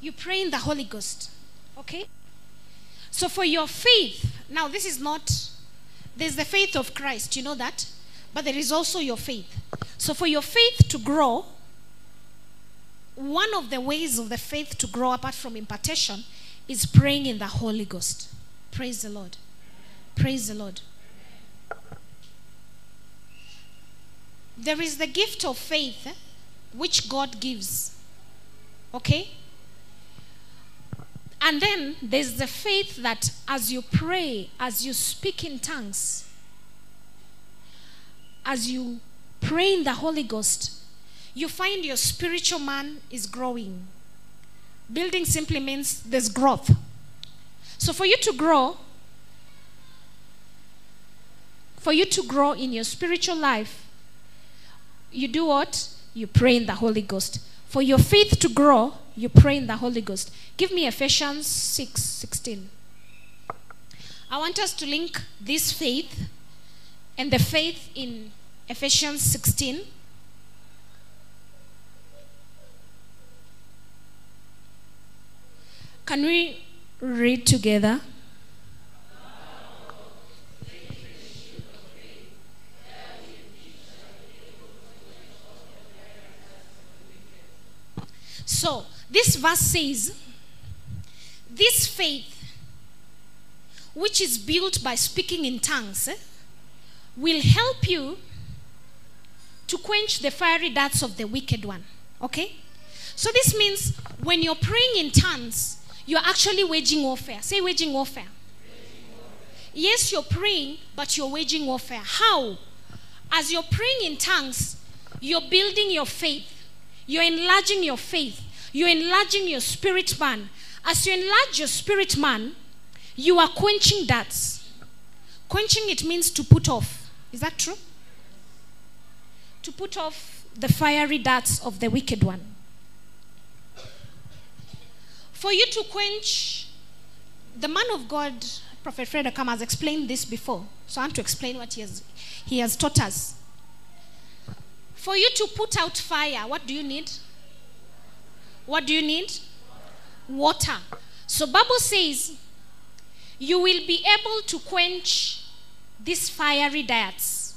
You pray in the Holy Ghost. Okay? So for your faith, now this is not there's the faith of Christ, you know that? But there is also your faith. So for your faith to grow, one of the ways of the faith to grow apart from impartation is praying in the Holy Ghost. Praise the Lord. Praise the Lord. There is the gift of faith eh, which God gives. Okay? And then there's the faith that as you pray, as you speak in tongues, as you pray in the Holy Ghost, you find your spiritual man is growing. Building simply means there's growth. So for you to grow, for you to grow in your spiritual life, you do what? You pray in the Holy Ghost. For your faith to grow, you pray in the Holy Ghost. Give me Ephesians 6 16. I want us to link this faith and the faith in Ephesians 16. Can we read together? So, this verse says, This faith, which is built by speaking in tongues, eh, will help you to quench the fiery darts of the wicked one. Okay? So, this means when you're praying in tongues, you're actually waging warfare. Say, waging warfare. Yes, you're praying, but you're waging warfare. How? As you're praying in tongues, you're building your faith, you're enlarging your faith, you're enlarging your spirit man. As you enlarge your spirit man, you are quenching darts. Quenching it means to put off. Is that true? To put off the fiery darts of the wicked one. For you to quench, the man of God, Prophet Fred Akama, has explained this before. So I want to explain what he has, he has taught us. For you to put out fire, what do you need? What do you need? Water. So Bible says you will be able to quench these fiery darts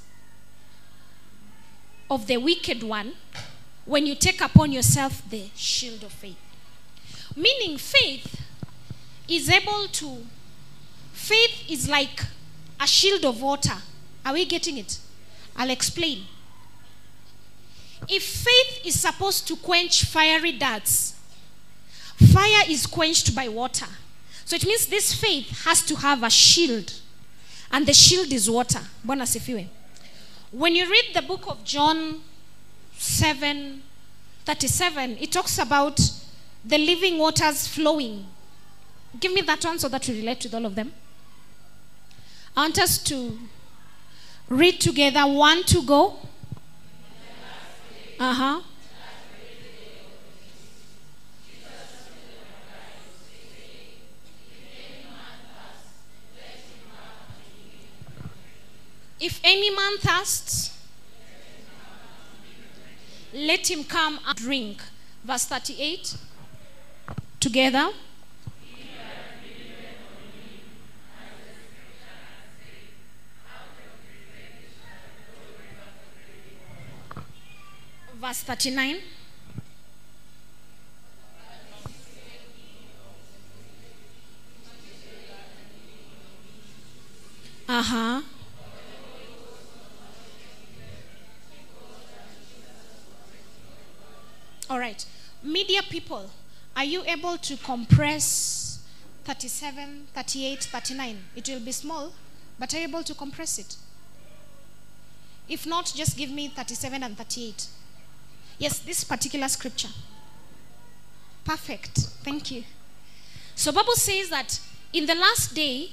of the wicked one when you take upon yourself the shield of faith. Meaning faith is able to faith is like a shield of water. Are we getting it? I'll explain. If faith is supposed to quench fiery darts, fire is quenched by water. So it means this faith has to have a shield. And the shield is water. When you read the book of John 7 37, it talks about the living waters flowing. Give me that one so that we relate with all of them. I want us to read together one to go. Uh huh. If any man thirsts, let him come and drink. Verse 38. Together. Verse 39. Uh huh. All right. Media people, are you able to compress 37, 38, 39? It will be small, but are you able to compress it? If not, just give me 37 and 38. Yes, this particular scripture. Perfect. Thank you. So Bible says that in the last day,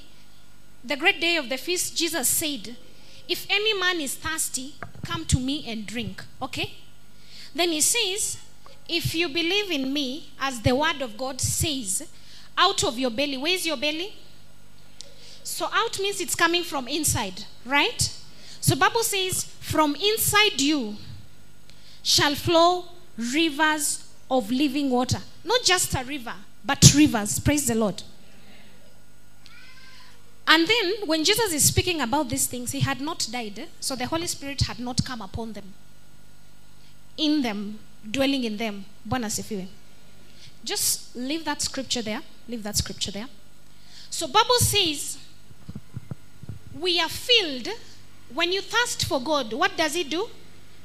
the great day of the feast, Jesus said, If any man is thirsty, come to me and drink. Okay? Then he says, If you believe in me, as the word of God says, out of your belly, where's your belly? So out means it's coming from inside, right? So Bible says, from inside you shall flow rivers of living water. Not just a river, but rivers. Praise the Lord. And then, when Jesus is speaking about these things, he had not died, so the Holy Spirit had not come upon them, in them, dwelling in them. Just leave that scripture there. Leave that scripture there. So, Bible says, we are filled. When you thirst for God, what does He do?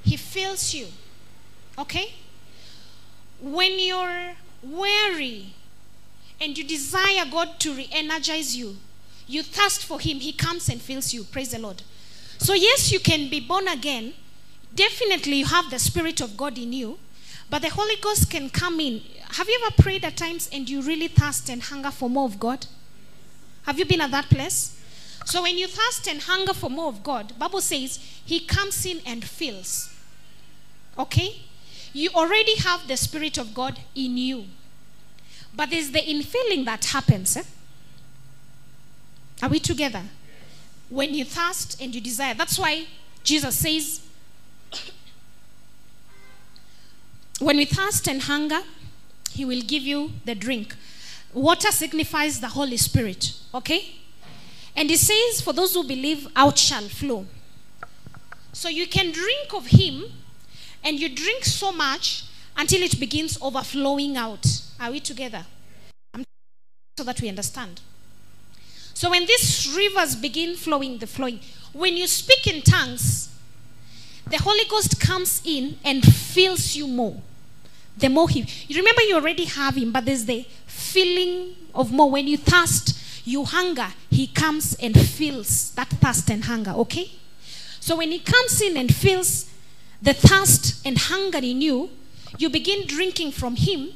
He fills you. Okay? When you're weary and you desire God to re energize you, you thirst for Him, He comes and fills you. Praise the Lord. So, yes, you can be born again. Definitely, you have the Spirit of God in you, but the Holy Ghost can come in. Have you ever prayed at times and you really thirst and hunger for more of God? Have you been at that place? So when you thirst and hunger for more of God, Bible says he comes in and fills. Okay? You already have the spirit of God in you. But there's the infilling that happens. Eh? Are we together? When you thirst and you desire. That's why Jesus says, when we thirst and hunger, he will give you the drink. Water signifies the Holy Spirit. Okay? And he says, For those who believe, out shall flow. So you can drink of him, and you drink so much until it begins overflowing out. Are we together? so that we understand. So when these rivers begin flowing, the flowing, when you speak in tongues, the Holy Ghost comes in and fills you more. The more He, you remember you already have Him, but there's the feeling of more. When you thirst, you hunger, He comes and fills that thirst and hunger, okay? So when He comes in and fills the thirst and hunger in you, you begin drinking from Him,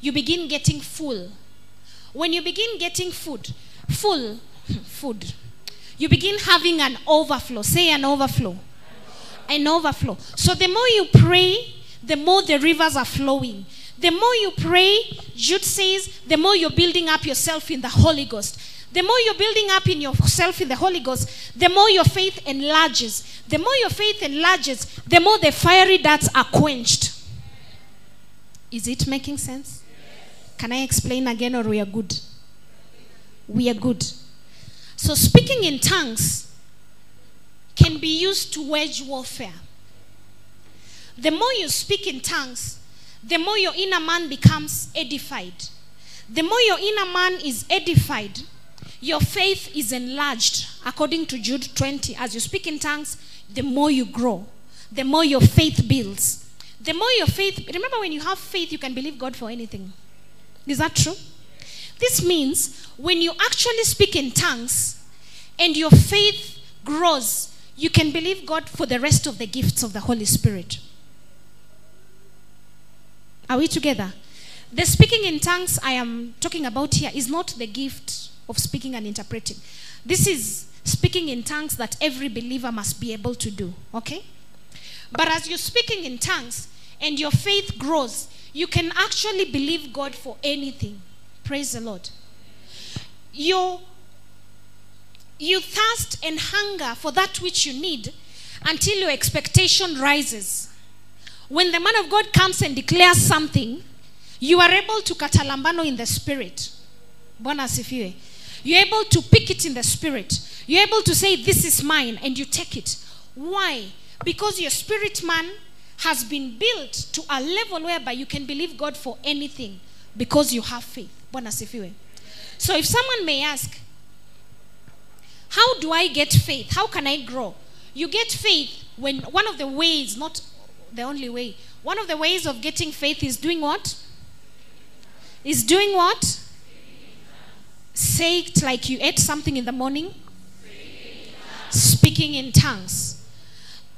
you begin getting full. When you begin getting food, full food, you begin having an overflow. Say an overflow. An overflow. So the more you pray, the more the rivers are flowing. The more you pray, Jude says, the more you're building up yourself in the Holy Ghost. The more you're building up in yourself in the Holy Ghost, the more your faith enlarges. The more your faith enlarges, the more the fiery darts are quenched. Is it making sense? Can I explain again or we are good? We are good. So speaking in tongues can be used to wage warfare. The more you speak in tongues, the more your inner man becomes edified. The more your inner man is edified, your faith is enlarged. According to Jude 20, as you speak in tongues, the more you grow, the more your faith builds. The more your faith, remember when you have faith, you can believe God for anything. Is that true? This means when you actually speak in tongues and your faith grows, you can believe God for the rest of the gifts of the Holy Spirit. Are we together? The speaking in tongues I am talking about here is not the gift of speaking and interpreting. This is speaking in tongues that every believer must be able to do. Okay? But as you're speaking in tongues and your faith grows, you can actually believe God for anything. Praise the Lord. You, you thirst and hunger for that which you need until your expectation rises. When the man of God comes and declares something, you are able to katalambano in the spirit. Bwana asifiwe. You're able to pick it in the spirit. You're able to say, This is mine, and you take it. Why? Because your spirit man has been built to a level whereby you can believe God for anything because you have faith. So if someone may ask, How do I get faith? How can I grow? You get faith when one of the ways, not the only way, one of the ways of getting faith is doing what? Is doing what? Say it like you ate something in the morning. Speaking in tongues.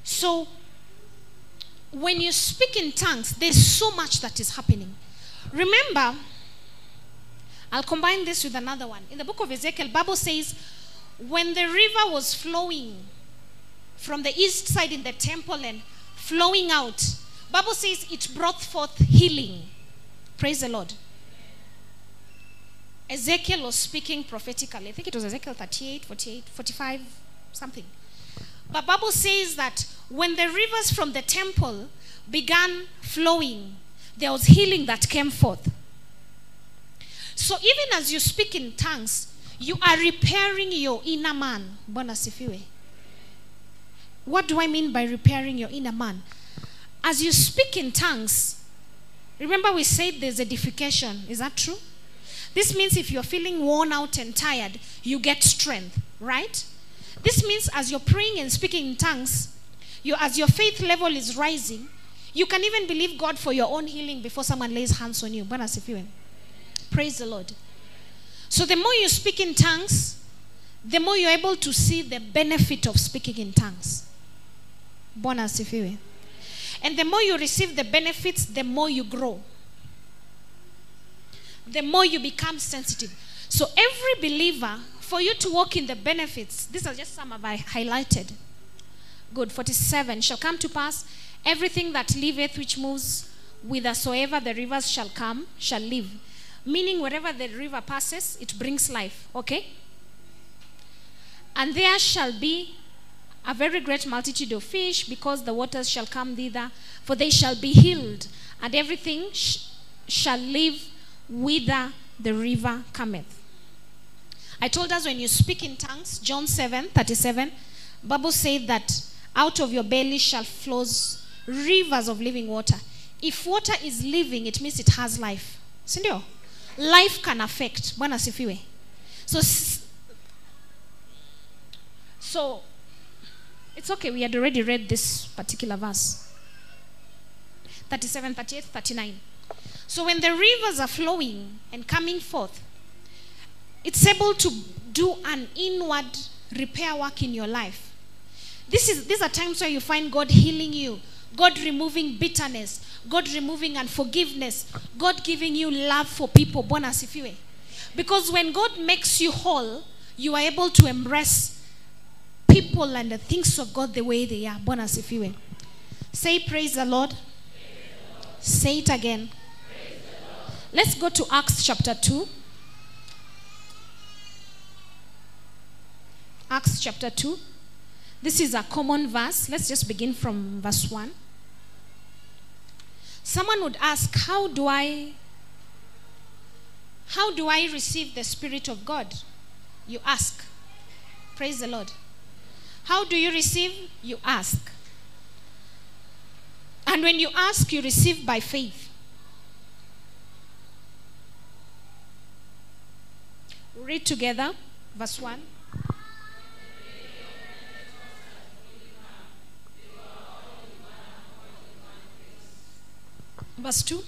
So, when you speak in tongues, there's so much that is happening. Remember, I'll combine this with another one. In the book of Ezekiel, Bible says, when the river was flowing from the east side in the temple and flowing out, Bible says it brought forth healing. Praise the Lord. Ezekiel was speaking prophetically. I think it was Ezekiel 38, 48, 45, something. But Bible says that when the rivers from the temple began flowing, there was healing that came forth. So even as you speak in tongues, you are repairing your inner man. What do I mean by repairing your inner man? As you speak in tongues, remember we said there's edification. Is that true? This means if you're feeling worn out and tired, you get strength, right? This means as you're praying and speaking in tongues, you, as your faith level is rising, you can even believe God for your own healing before someone lays hands on you. Praise the Lord. So the more you speak in tongues, the more you're able to see the benefit of speaking in tongues. Asifiwe. And the more you receive the benefits, the more you grow. The more you become sensitive. So every believer, for you to walk in the benefits, these are just some of I highlighted. Good. 47 shall come to pass everything that liveth which moves whithersoever the rivers shall come shall live meaning wherever the river passes it brings life okay and there shall be a very great multitude of fish because the waters shall come thither for they shall be healed and everything sh- shall live whither the river cometh. I told us when you speak in tongues john 7 37 bible said that out of your belly shall flows rivers of living water. If water is living it means it has life. Sindio? Life can affect. Bwana sifiwe so so it's okay we had already read this particular verse. 37 38 39 so when the rivers are flowing and coming forth it's able to do an inward repair work in your life. This is these are times where you find god healing you god removing bitterness god removing unforgiveness god giving you love for people. Because when god makes you whole you are able to embrace people and the things of god the way they are. Say praise the lord. Say it again let's go to acts chapter 2 acts chapter 2 this is a common verse. Let's just begin from verse 1. Someone would ask, How do I how do I receive the Spirit of God? You ask. Praise the Lord. How do you receive? You ask. And when you ask, you receive by faith. Read together, verse 1. Verse 2.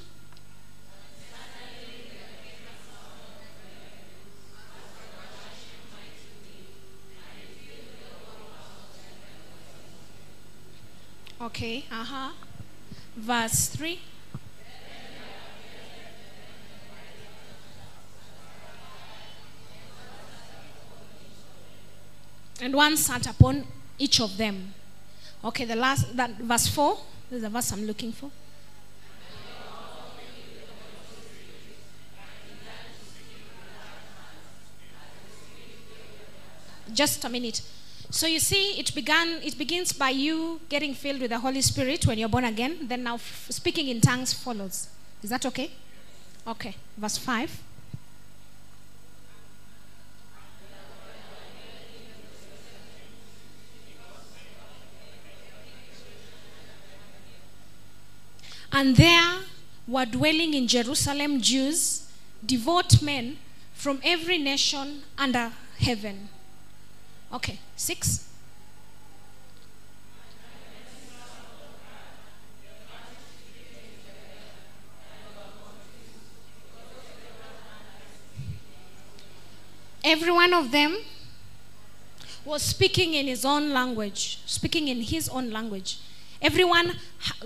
Okay, uh huh. Verse 3. And one sat upon each of them. Okay, the last, that verse 4. This is the verse I'm looking for. just a minute so you see it began it begins by you getting filled with the holy spirit when you're born again then now f- speaking in tongues follows is that okay okay verse 5 and there were dwelling in jerusalem jews devout men from every nation under heaven Okay, six. Every one of them was speaking in his own language, speaking in his own language. Everyone,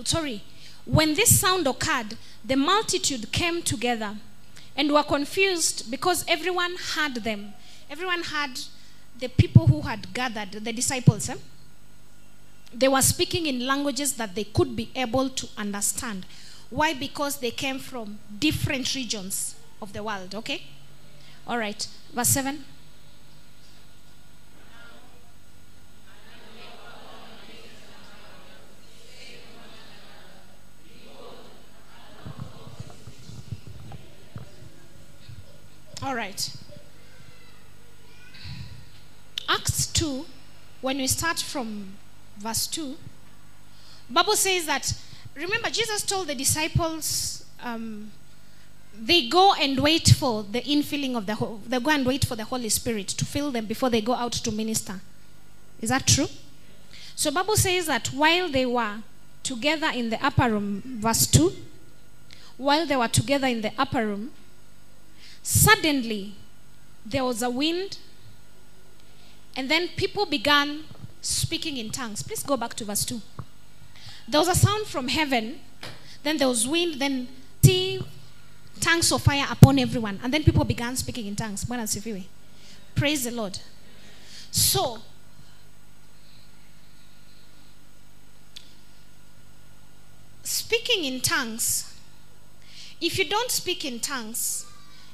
sorry, when this sound occurred, the multitude came together and were confused because everyone heard them. Everyone heard the people who had gathered, the disciples. Eh? They were speaking in languages that they could be able to understand. Why? Because they came from different regions of the world, okay? All right, verse 7. All right. Acts 2, when we start from verse 2, Bible says that, remember, Jesus told the disciples, um, they go and wait for the infilling of the, they go and wait for the Holy Spirit to fill them before they go out to minister. Is that true? So Bible says that while they were together in the upper room, verse 2, while they were together in the upper room, suddenly there was a wind and then people began speaking in tongues. Please go back to verse 2. There was a sound from heaven, then there was wind, then tea, tongues of fire upon everyone. And then people began speaking in tongues. Praise the Lord. So, speaking in tongues, if you don't speak in tongues,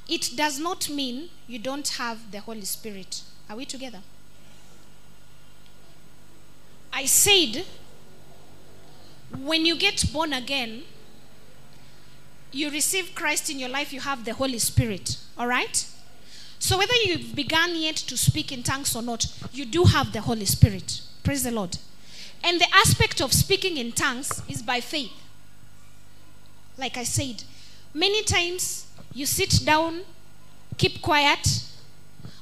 it does not mean you don't have the Holy Spirit. Are we together? I said, when you get born again, you receive Christ in your life, you have the Holy Spirit. All right? So whether you've begun yet to speak in tongues or not, you do have the Holy Spirit. Praise the Lord. And the aspect of speaking in tongues is by faith. Like I said, many times you sit down, keep quiet,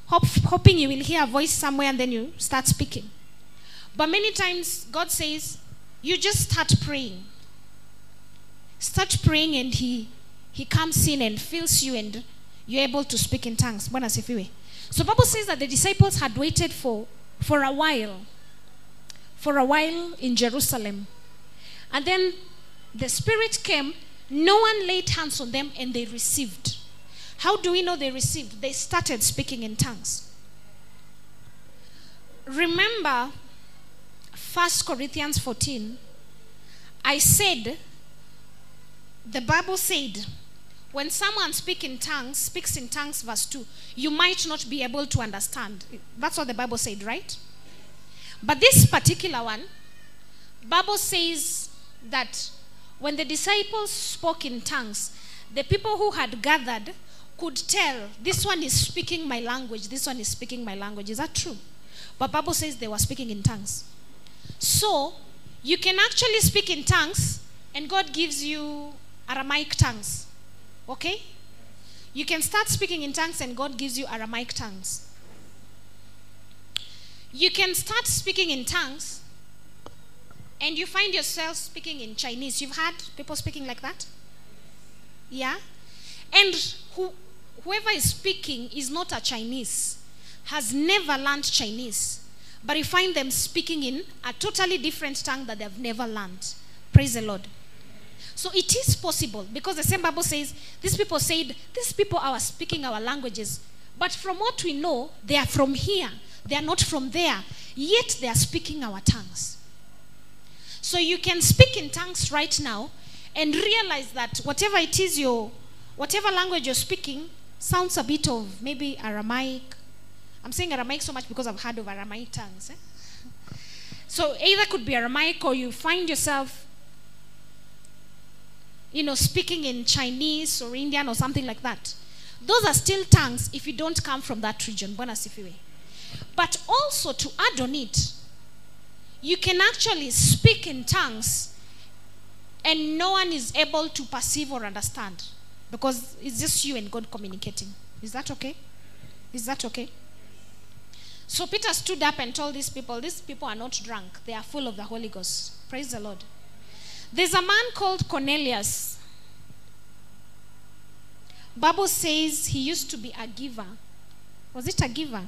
hope, hoping you will hear a voice somewhere and then you start speaking. But many times God says, you just start praying. Start praying and he he comes in and fills you and you're able to speak in tongues. So Bible says that the disciples had waited for for a while. For a while in Jerusalem. And then the Spirit came, no one laid hands on them, and they received. How do we know they received? They started speaking in tongues. Remember 1 Corinthians 14. I said, the Bible said, when someone speak in tongues, speaks in tongues, verse 2, you might not be able to understand. That's what the Bible said, right? But this particular one, Bible says that when the disciples spoke in tongues, the people who had gathered could tell this one is speaking my language, this one is speaking my language. Is that true? But Bible says they were speaking in tongues. So you can actually speak in tongues, and God gives you Aramaic tongues. Okay? You can start speaking in tongues, and God gives you Aramaic tongues. You can start speaking in tongues, and you find yourself speaking in Chinese. You've had people speaking like that? Yeah? And who, whoever is speaking is not a Chinese, has never learned Chinese, but you find them speaking in a totally different tongue that they've never learned. Praise the Lord. So it is possible because the same Bible says these people said, These people are speaking our languages, but from what we know, they are from here, they are not from there, yet they are speaking our tongues. So you can speak in tongues right now and realize that whatever it is your whatever language you're speaking sounds a bit of maybe Aramaic. I'm saying Aramaic so much because I've heard of Aramaic tongues. eh? So either could be Aramaic or you find yourself you know speaking in Chinese or Indian or something like that. Those are still tongues if you don't come from that region. But also to add on it, you can actually speak in tongues and no one is able to perceive or understand because it's just you and God communicating. Is that okay? Is that okay? So Peter stood up and told these people, These people are not drunk, they are full of the Holy Ghost. Praise the Lord. There's a man called Cornelius. Bible says he used to be a giver. Was it a giver?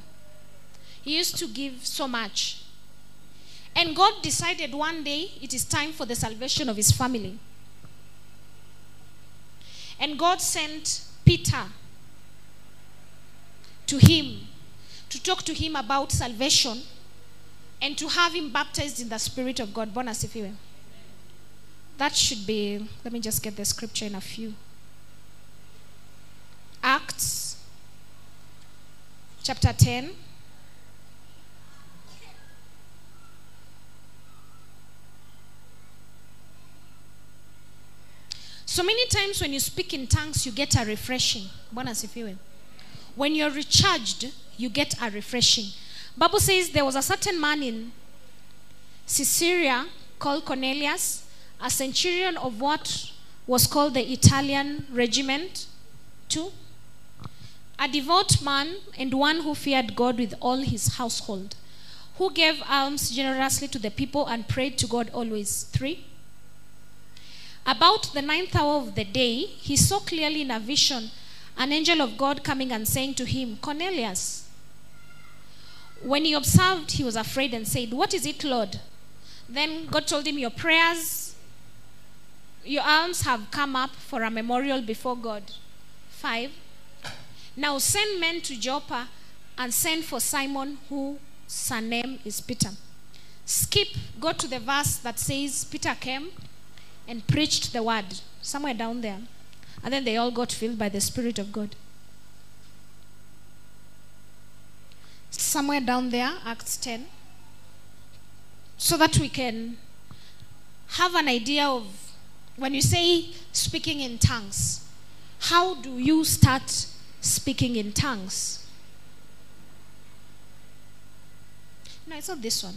He used to give so much. And God decided one day it is time for the salvation of his family. And God sent Peter to him to talk to him about salvation and to have him baptized in the Spirit of God. Bwana sifiwe. That should be, let me just get the scripture in a few. Acts chapter 10. So many times when you speak in tongues, you get a refreshing. Bwana sifiwe. When you're recharged, you get a refreshing. Bible says there was a certain man in Caesarea called Cornelius, a centurion of what was called the Italian regiment, too. A devout man and one who feared God with all his household, who gave alms generously to the people and prayed to God always. Three. About the ninth hour of the day, he saw clearly in a vision an angel of God coming and saying to him, Cornelius. When he observed, he was afraid and said, What is it, Lord? Then God told him, Your prayers, your alms have come up for a memorial before God. Five. Now send men to Joppa and send for Simon, whose surname is Peter. Skip, go to the verse that says, Peter came and preached the word. Somewhere down there. And then they all got filled by the Spirit of God. Somewhere down there, Acts 10. So that we can have an idea of when you say speaking in tongues, how do you start speaking in tongues? No, it's not this one.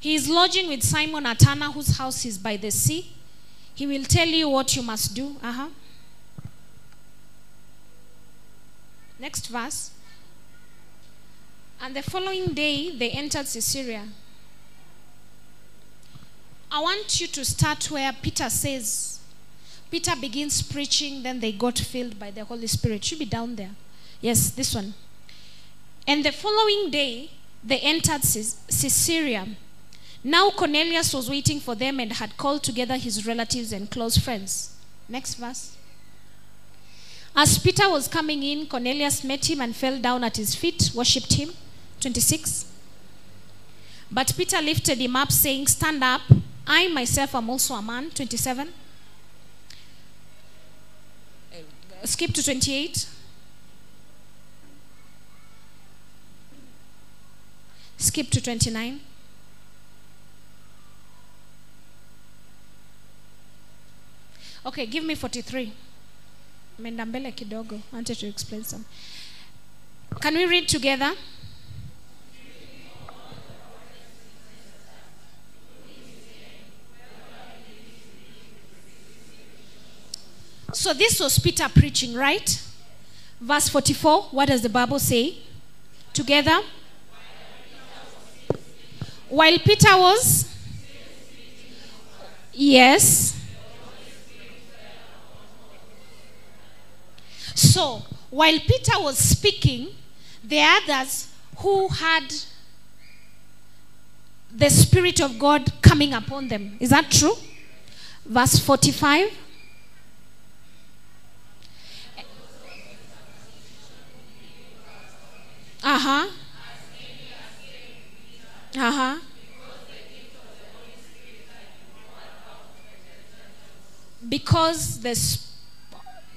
He is lodging with Simon a tanner, whose house is by the sea. He will tell you what you must do. Uh-huh. Next verse. And the following day, they entered Caesarea. I want you to start where Peter says, Peter begins preaching, then they got filled by the Holy Spirit. Should be down there. Yes, this one. And the following day, they entered Caesarea. Now Cornelius was waiting for them and had called together his relatives and close friends. Next verse. As Peter was coming in, Cornelius met him and fell down at his feet, worshipped him. 26. But Peter lifted him up, saying, Stand up. I myself am also a man. 27. Skip to 28. Skip to 29. Okay, give me 43. Menda mbele kidogo. I wanted to explain some. Can we read together? So this was Peter preaching, right? Verse 44, what does the Bible say? Together. While Peter was Yes. So, while Peter was speaking, the others who had the Spirit of God coming upon them. Is that true? Verse 45. Uh huh. Uh huh. Because the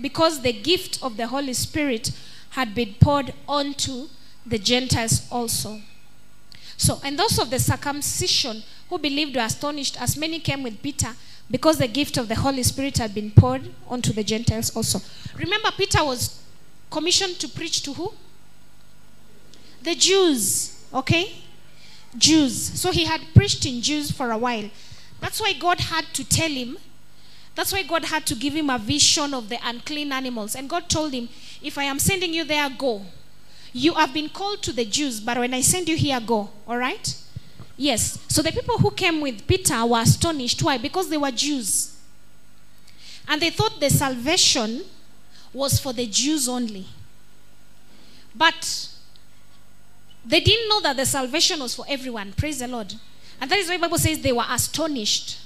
because the gift of the Holy Spirit had been poured onto the Gentiles also. So, and those of the circumcision who believed were astonished, as many came with Peter, because the gift of the Holy Spirit had been poured onto the Gentiles also. Remember, Peter was commissioned to preach to who? The Jews, okay? Jews. So he had preached in Jews for a while. That's why God had to tell him that's why God had to give him a vision of the unclean animals. And God told him, If I am sending you there, go. You have been called to the Jews, but when I send you here, go. All right? Yes. So the people who came with Peter were astonished. Why? Because they were Jews. And they thought the salvation was for the Jews only. But they didn't know that the salvation was for everyone. Praise the Lord. And that is why the Bible says they were astonished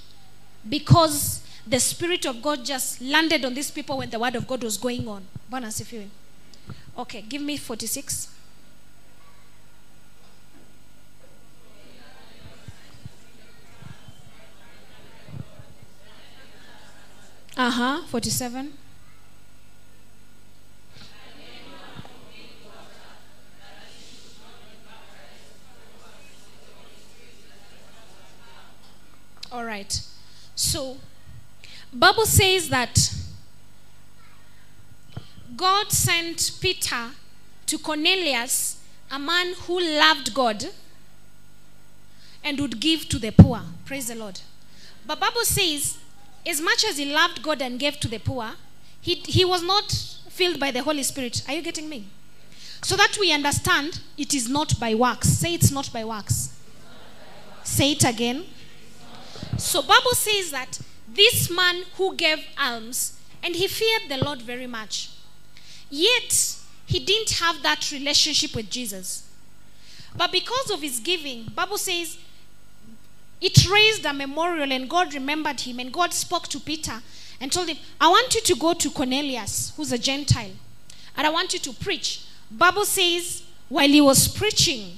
because the Spirit of God just landed on these people when the Word of God was going on. Okay, give me 46. Uh huh, 47. All right. So, Bible says that God sent Peter to Cornelius, a man who loved God and would give to the poor. Praise the Lord. But Bible says, as much as he loved God and gave to the poor, he, he was not filled by the Holy Spirit. Are you getting me? So that we understand it is not by works. Say it's not by works. Say it again. So Bible says that this man who gave alms and he feared the Lord very much. Yet he didn't have that relationship with Jesus. But because of his giving, Bible says it raised a memorial and God remembered him and God spoke to Peter and told him, I want you to go to Cornelius, who's a Gentile, and I want you to preach. Bible says while he was preaching,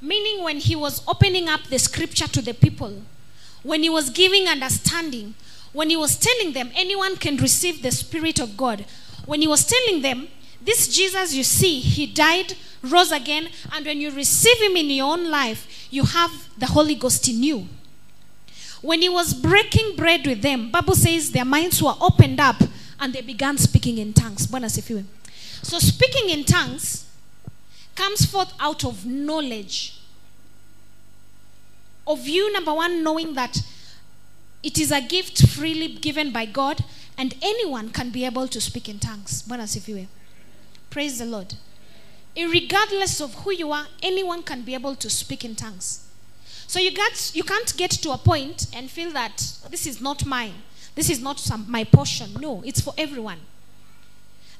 meaning when he was opening up the scripture to the people, when he was giving understanding, when he was telling them anyone can receive the Spirit of God, when he was telling them, this Jesus you see, he died, rose again, and when you receive him in your own life, you have the Holy Ghost in you. When he was breaking bread with them, Bible says their minds were opened up and they began speaking in tongues. So speaking in tongues comes forth out of knowledge. Of you, number one, knowing that it is a gift freely given by God and anyone can be able to speak in tongues. Praise the Lord. Regardless of who you are, anyone can be able to speak in tongues. So you, got, you can't get to a point and feel that this is not mine. This is not some, my portion. No, it's for everyone.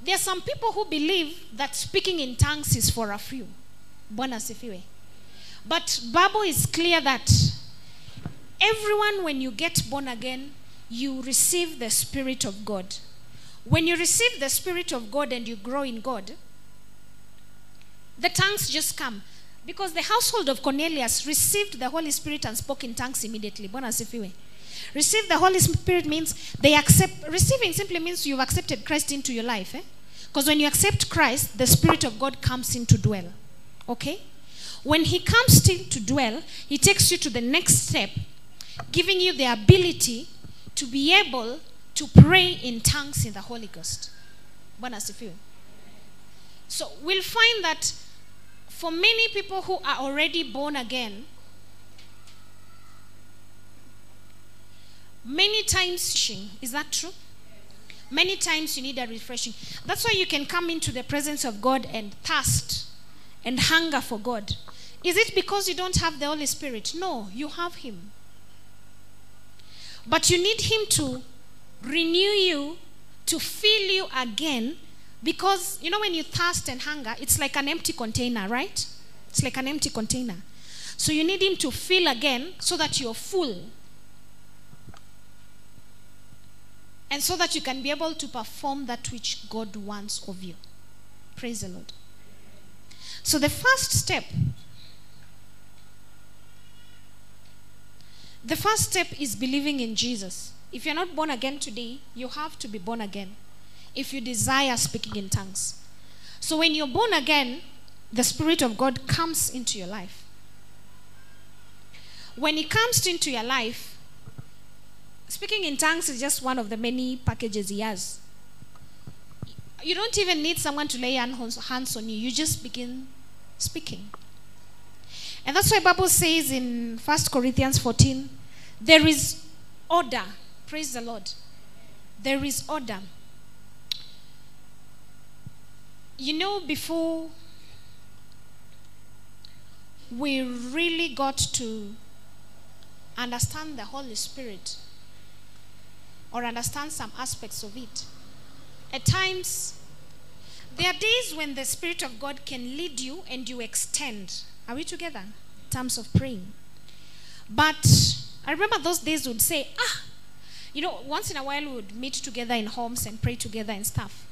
There are some people who believe that speaking in tongues is for a few. Bwana asifiwe. But Bible is clear that everyone when you get born again, you receive the spirit of God. When you receive the spirit of God and you grow in God, the tongues just come. Because the household of Cornelius received the Holy Spirit and spoke in tongues immediately. Receive the Holy Spirit means they accept, receiving simply means you've accepted Christ into your life. Eh? Because when you accept Christ, the Spirit of God comes in to dwell. Okay? When He comes in to dwell, He takes you to the next step, giving you the ability to be able to pray in tongues in the Holy Ghost. Bwana asifiwe. So we'll find that for many people who are already born again, many times, is that true? Many times you need a refreshing. That's why you can come into the presence of God and thirst and hunger for God. Is it because you don't have the Holy Spirit? No, you have Him. But you need Him to renew you, to fill you again because, you know, when you thirst and hunger, it's like an empty container, right? It's like an empty container. So you need Him to fill again so that you're full. And so that you can be able to perform that which God wants of you. Praise the Lord. So the first step, the first step is believing in Jesus. If you're not born again today, you have to be born again if you desire speaking in tongues. So when you're born again, the Spirit of God comes into your life. When He comes into your life, speaking in tongues is just one of the many packages He has. You don't even need someone to lay hands on you, you just begin speaking. And that's why Bible says in 1 Corinthians 14, there is order. Praise the Lord. There is order. You know, before we really got to understand the Holy Spirit or understand some aspects of it, at times There are days when the Spirit of God can lead you and you extend. Are we together? In terms of praying. But I remember those days would say, ah, you know, once in a while we would meet together in homes and pray together and stuff.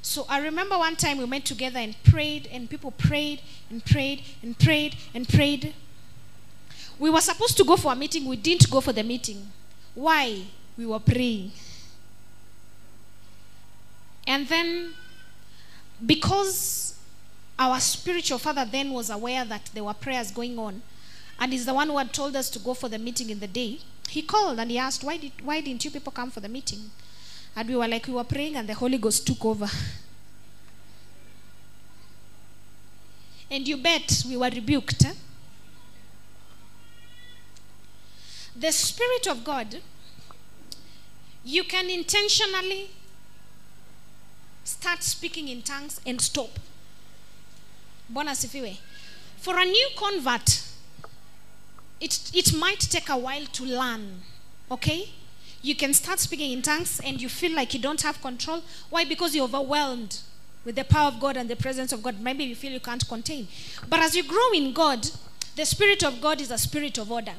So I remember one time we met together and prayed, and people prayed and prayed and prayed and prayed. We were supposed to go for a meeting, we didn't go for the meeting. Why? We were praying. And then, because our spiritual father then was aware that there were prayers going on, and is the one who had told us to go for the meeting in the day, he called and he asked, Why, did, why didn't you people come for the meeting? And we were like, We were praying, and the Holy Ghost took over. And you bet we were rebuked. The Spirit of God, you can intentionally start speaking in tongues and stop. Bwana asifiwe. For a new convert, it, it might take a while to learn. Okay? You can start speaking in tongues and you feel like you don't have control. Why? Because you're overwhelmed with the power of God and the presence of God. Maybe you feel you can't contain. But as you grow in God, the Spirit of God is a spirit of order.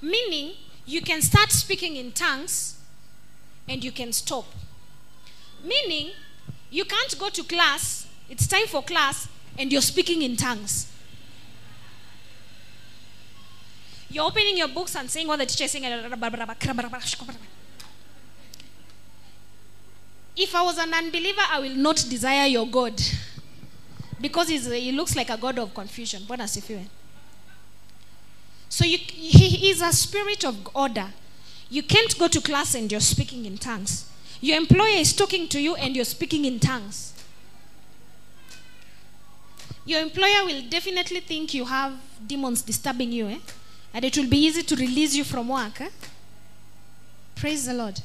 Meaning, you can start speaking in tongues and you can stop. Meaning, you can't go to class, it's time for class, and you're speaking in tongues. You're opening your books and saying what the teacher is saying. If I was an unbeliever, I will not desire your God. Because he looks like a God of confusion. So you, he is a spirit of order. You can't go to class and you're speaking in tongues. Your employer is talking to you and you're speaking in tongues. Your employer will definitely think you have demons disturbing you, eh? And it will be easy to release you from work. Eh? Praise the Lord.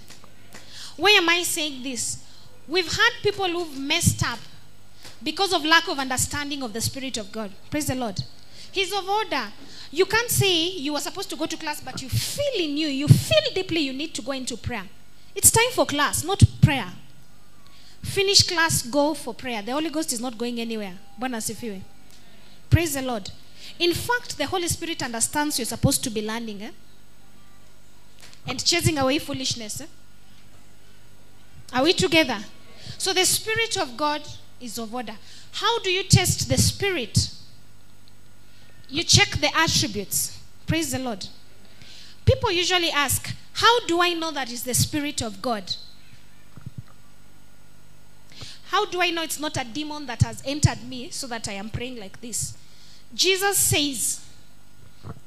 Why am I saying this? We've had people who've messed up because of lack of understanding of the Spirit of God. Praise the Lord. He's of order. You can't say you were supposed to go to class, but you feel in you, you feel deeply you need to go into prayer. It's time for class, not prayer. Finish class, go for prayer. The Holy Ghost is not going anywhere. Praise the Lord. In fact, the Holy Spirit understands you're supposed to be learning eh? and chasing away foolishness. Eh? Are we together? So the Spirit of God is of order. How do you test the Spirit? You check the attributes. Praise the Lord. People usually ask, How do I know that is the Spirit of God? How do I know it's not a demon that has entered me so that I am praying like this? Jesus says,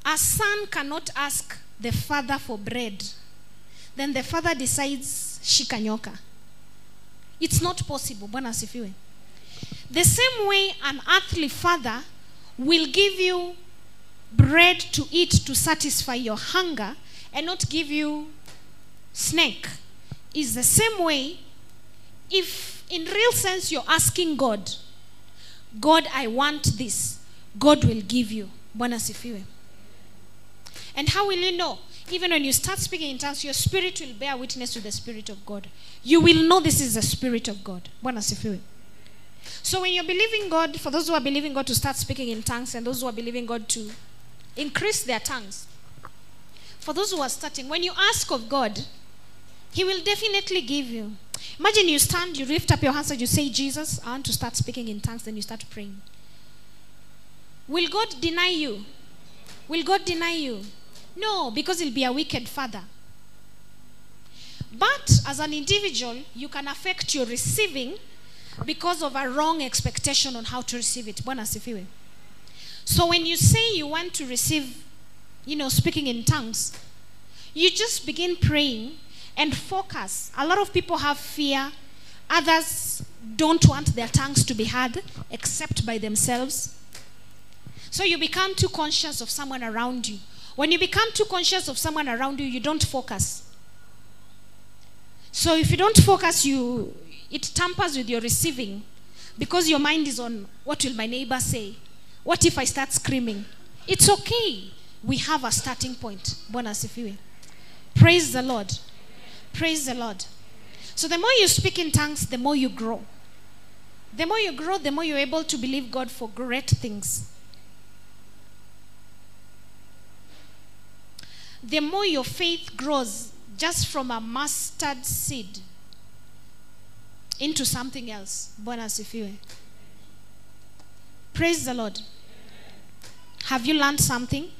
A son cannot ask the father for bread. Then the father decides, shika nyoka. It's not possible. Bwana. The same way an earthly father will give you bread to eat to satisfy your hunger and not give you snake is the same way if in real sense you're asking God, God, I want this, God will give you. Bwana sifiwe. And how will you know? Even when you start speaking in tongues, your spirit will bear witness to the Spirit of God. You will know this is the Spirit of God. Bwana sifiwe. So when you're believing God, for those who are believing God to start speaking in tongues and those who are believing God to increase their tongues, for those who are starting, when you ask of God, He will definitely give you. Imagine you stand, you lift up your hands and you say, Jesus, I want to start speaking in tongues, then you start praying. Will God deny you? Will God deny you? No, because he'll be a wicked father. But as an individual, you can affect your receiving because of a wrong expectation on how to receive it. So when you say you want to receive, you know, speaking in tongues, you just begin praying and focus. A lot of people have fear. Others don't want their tongues to be heard except by themselves. So you become too conscious of someone around you. When you become too conscious of someone around you, you don't focus. So if you don't focus, you it tampers with your receiving because your mind is on what will my neighbor say? What if I start screaming? It's okay. We have a starting point. Bwana asifiwe. Praise the Lord. Praise the Lord. So the more you speak in tongues, the more you grow. The more you grow, the more you're able to believe God for great things. The more your faith grows just from a mustard seed into something else. Bwana asifiwe. Praise the Lord. Have you learned something?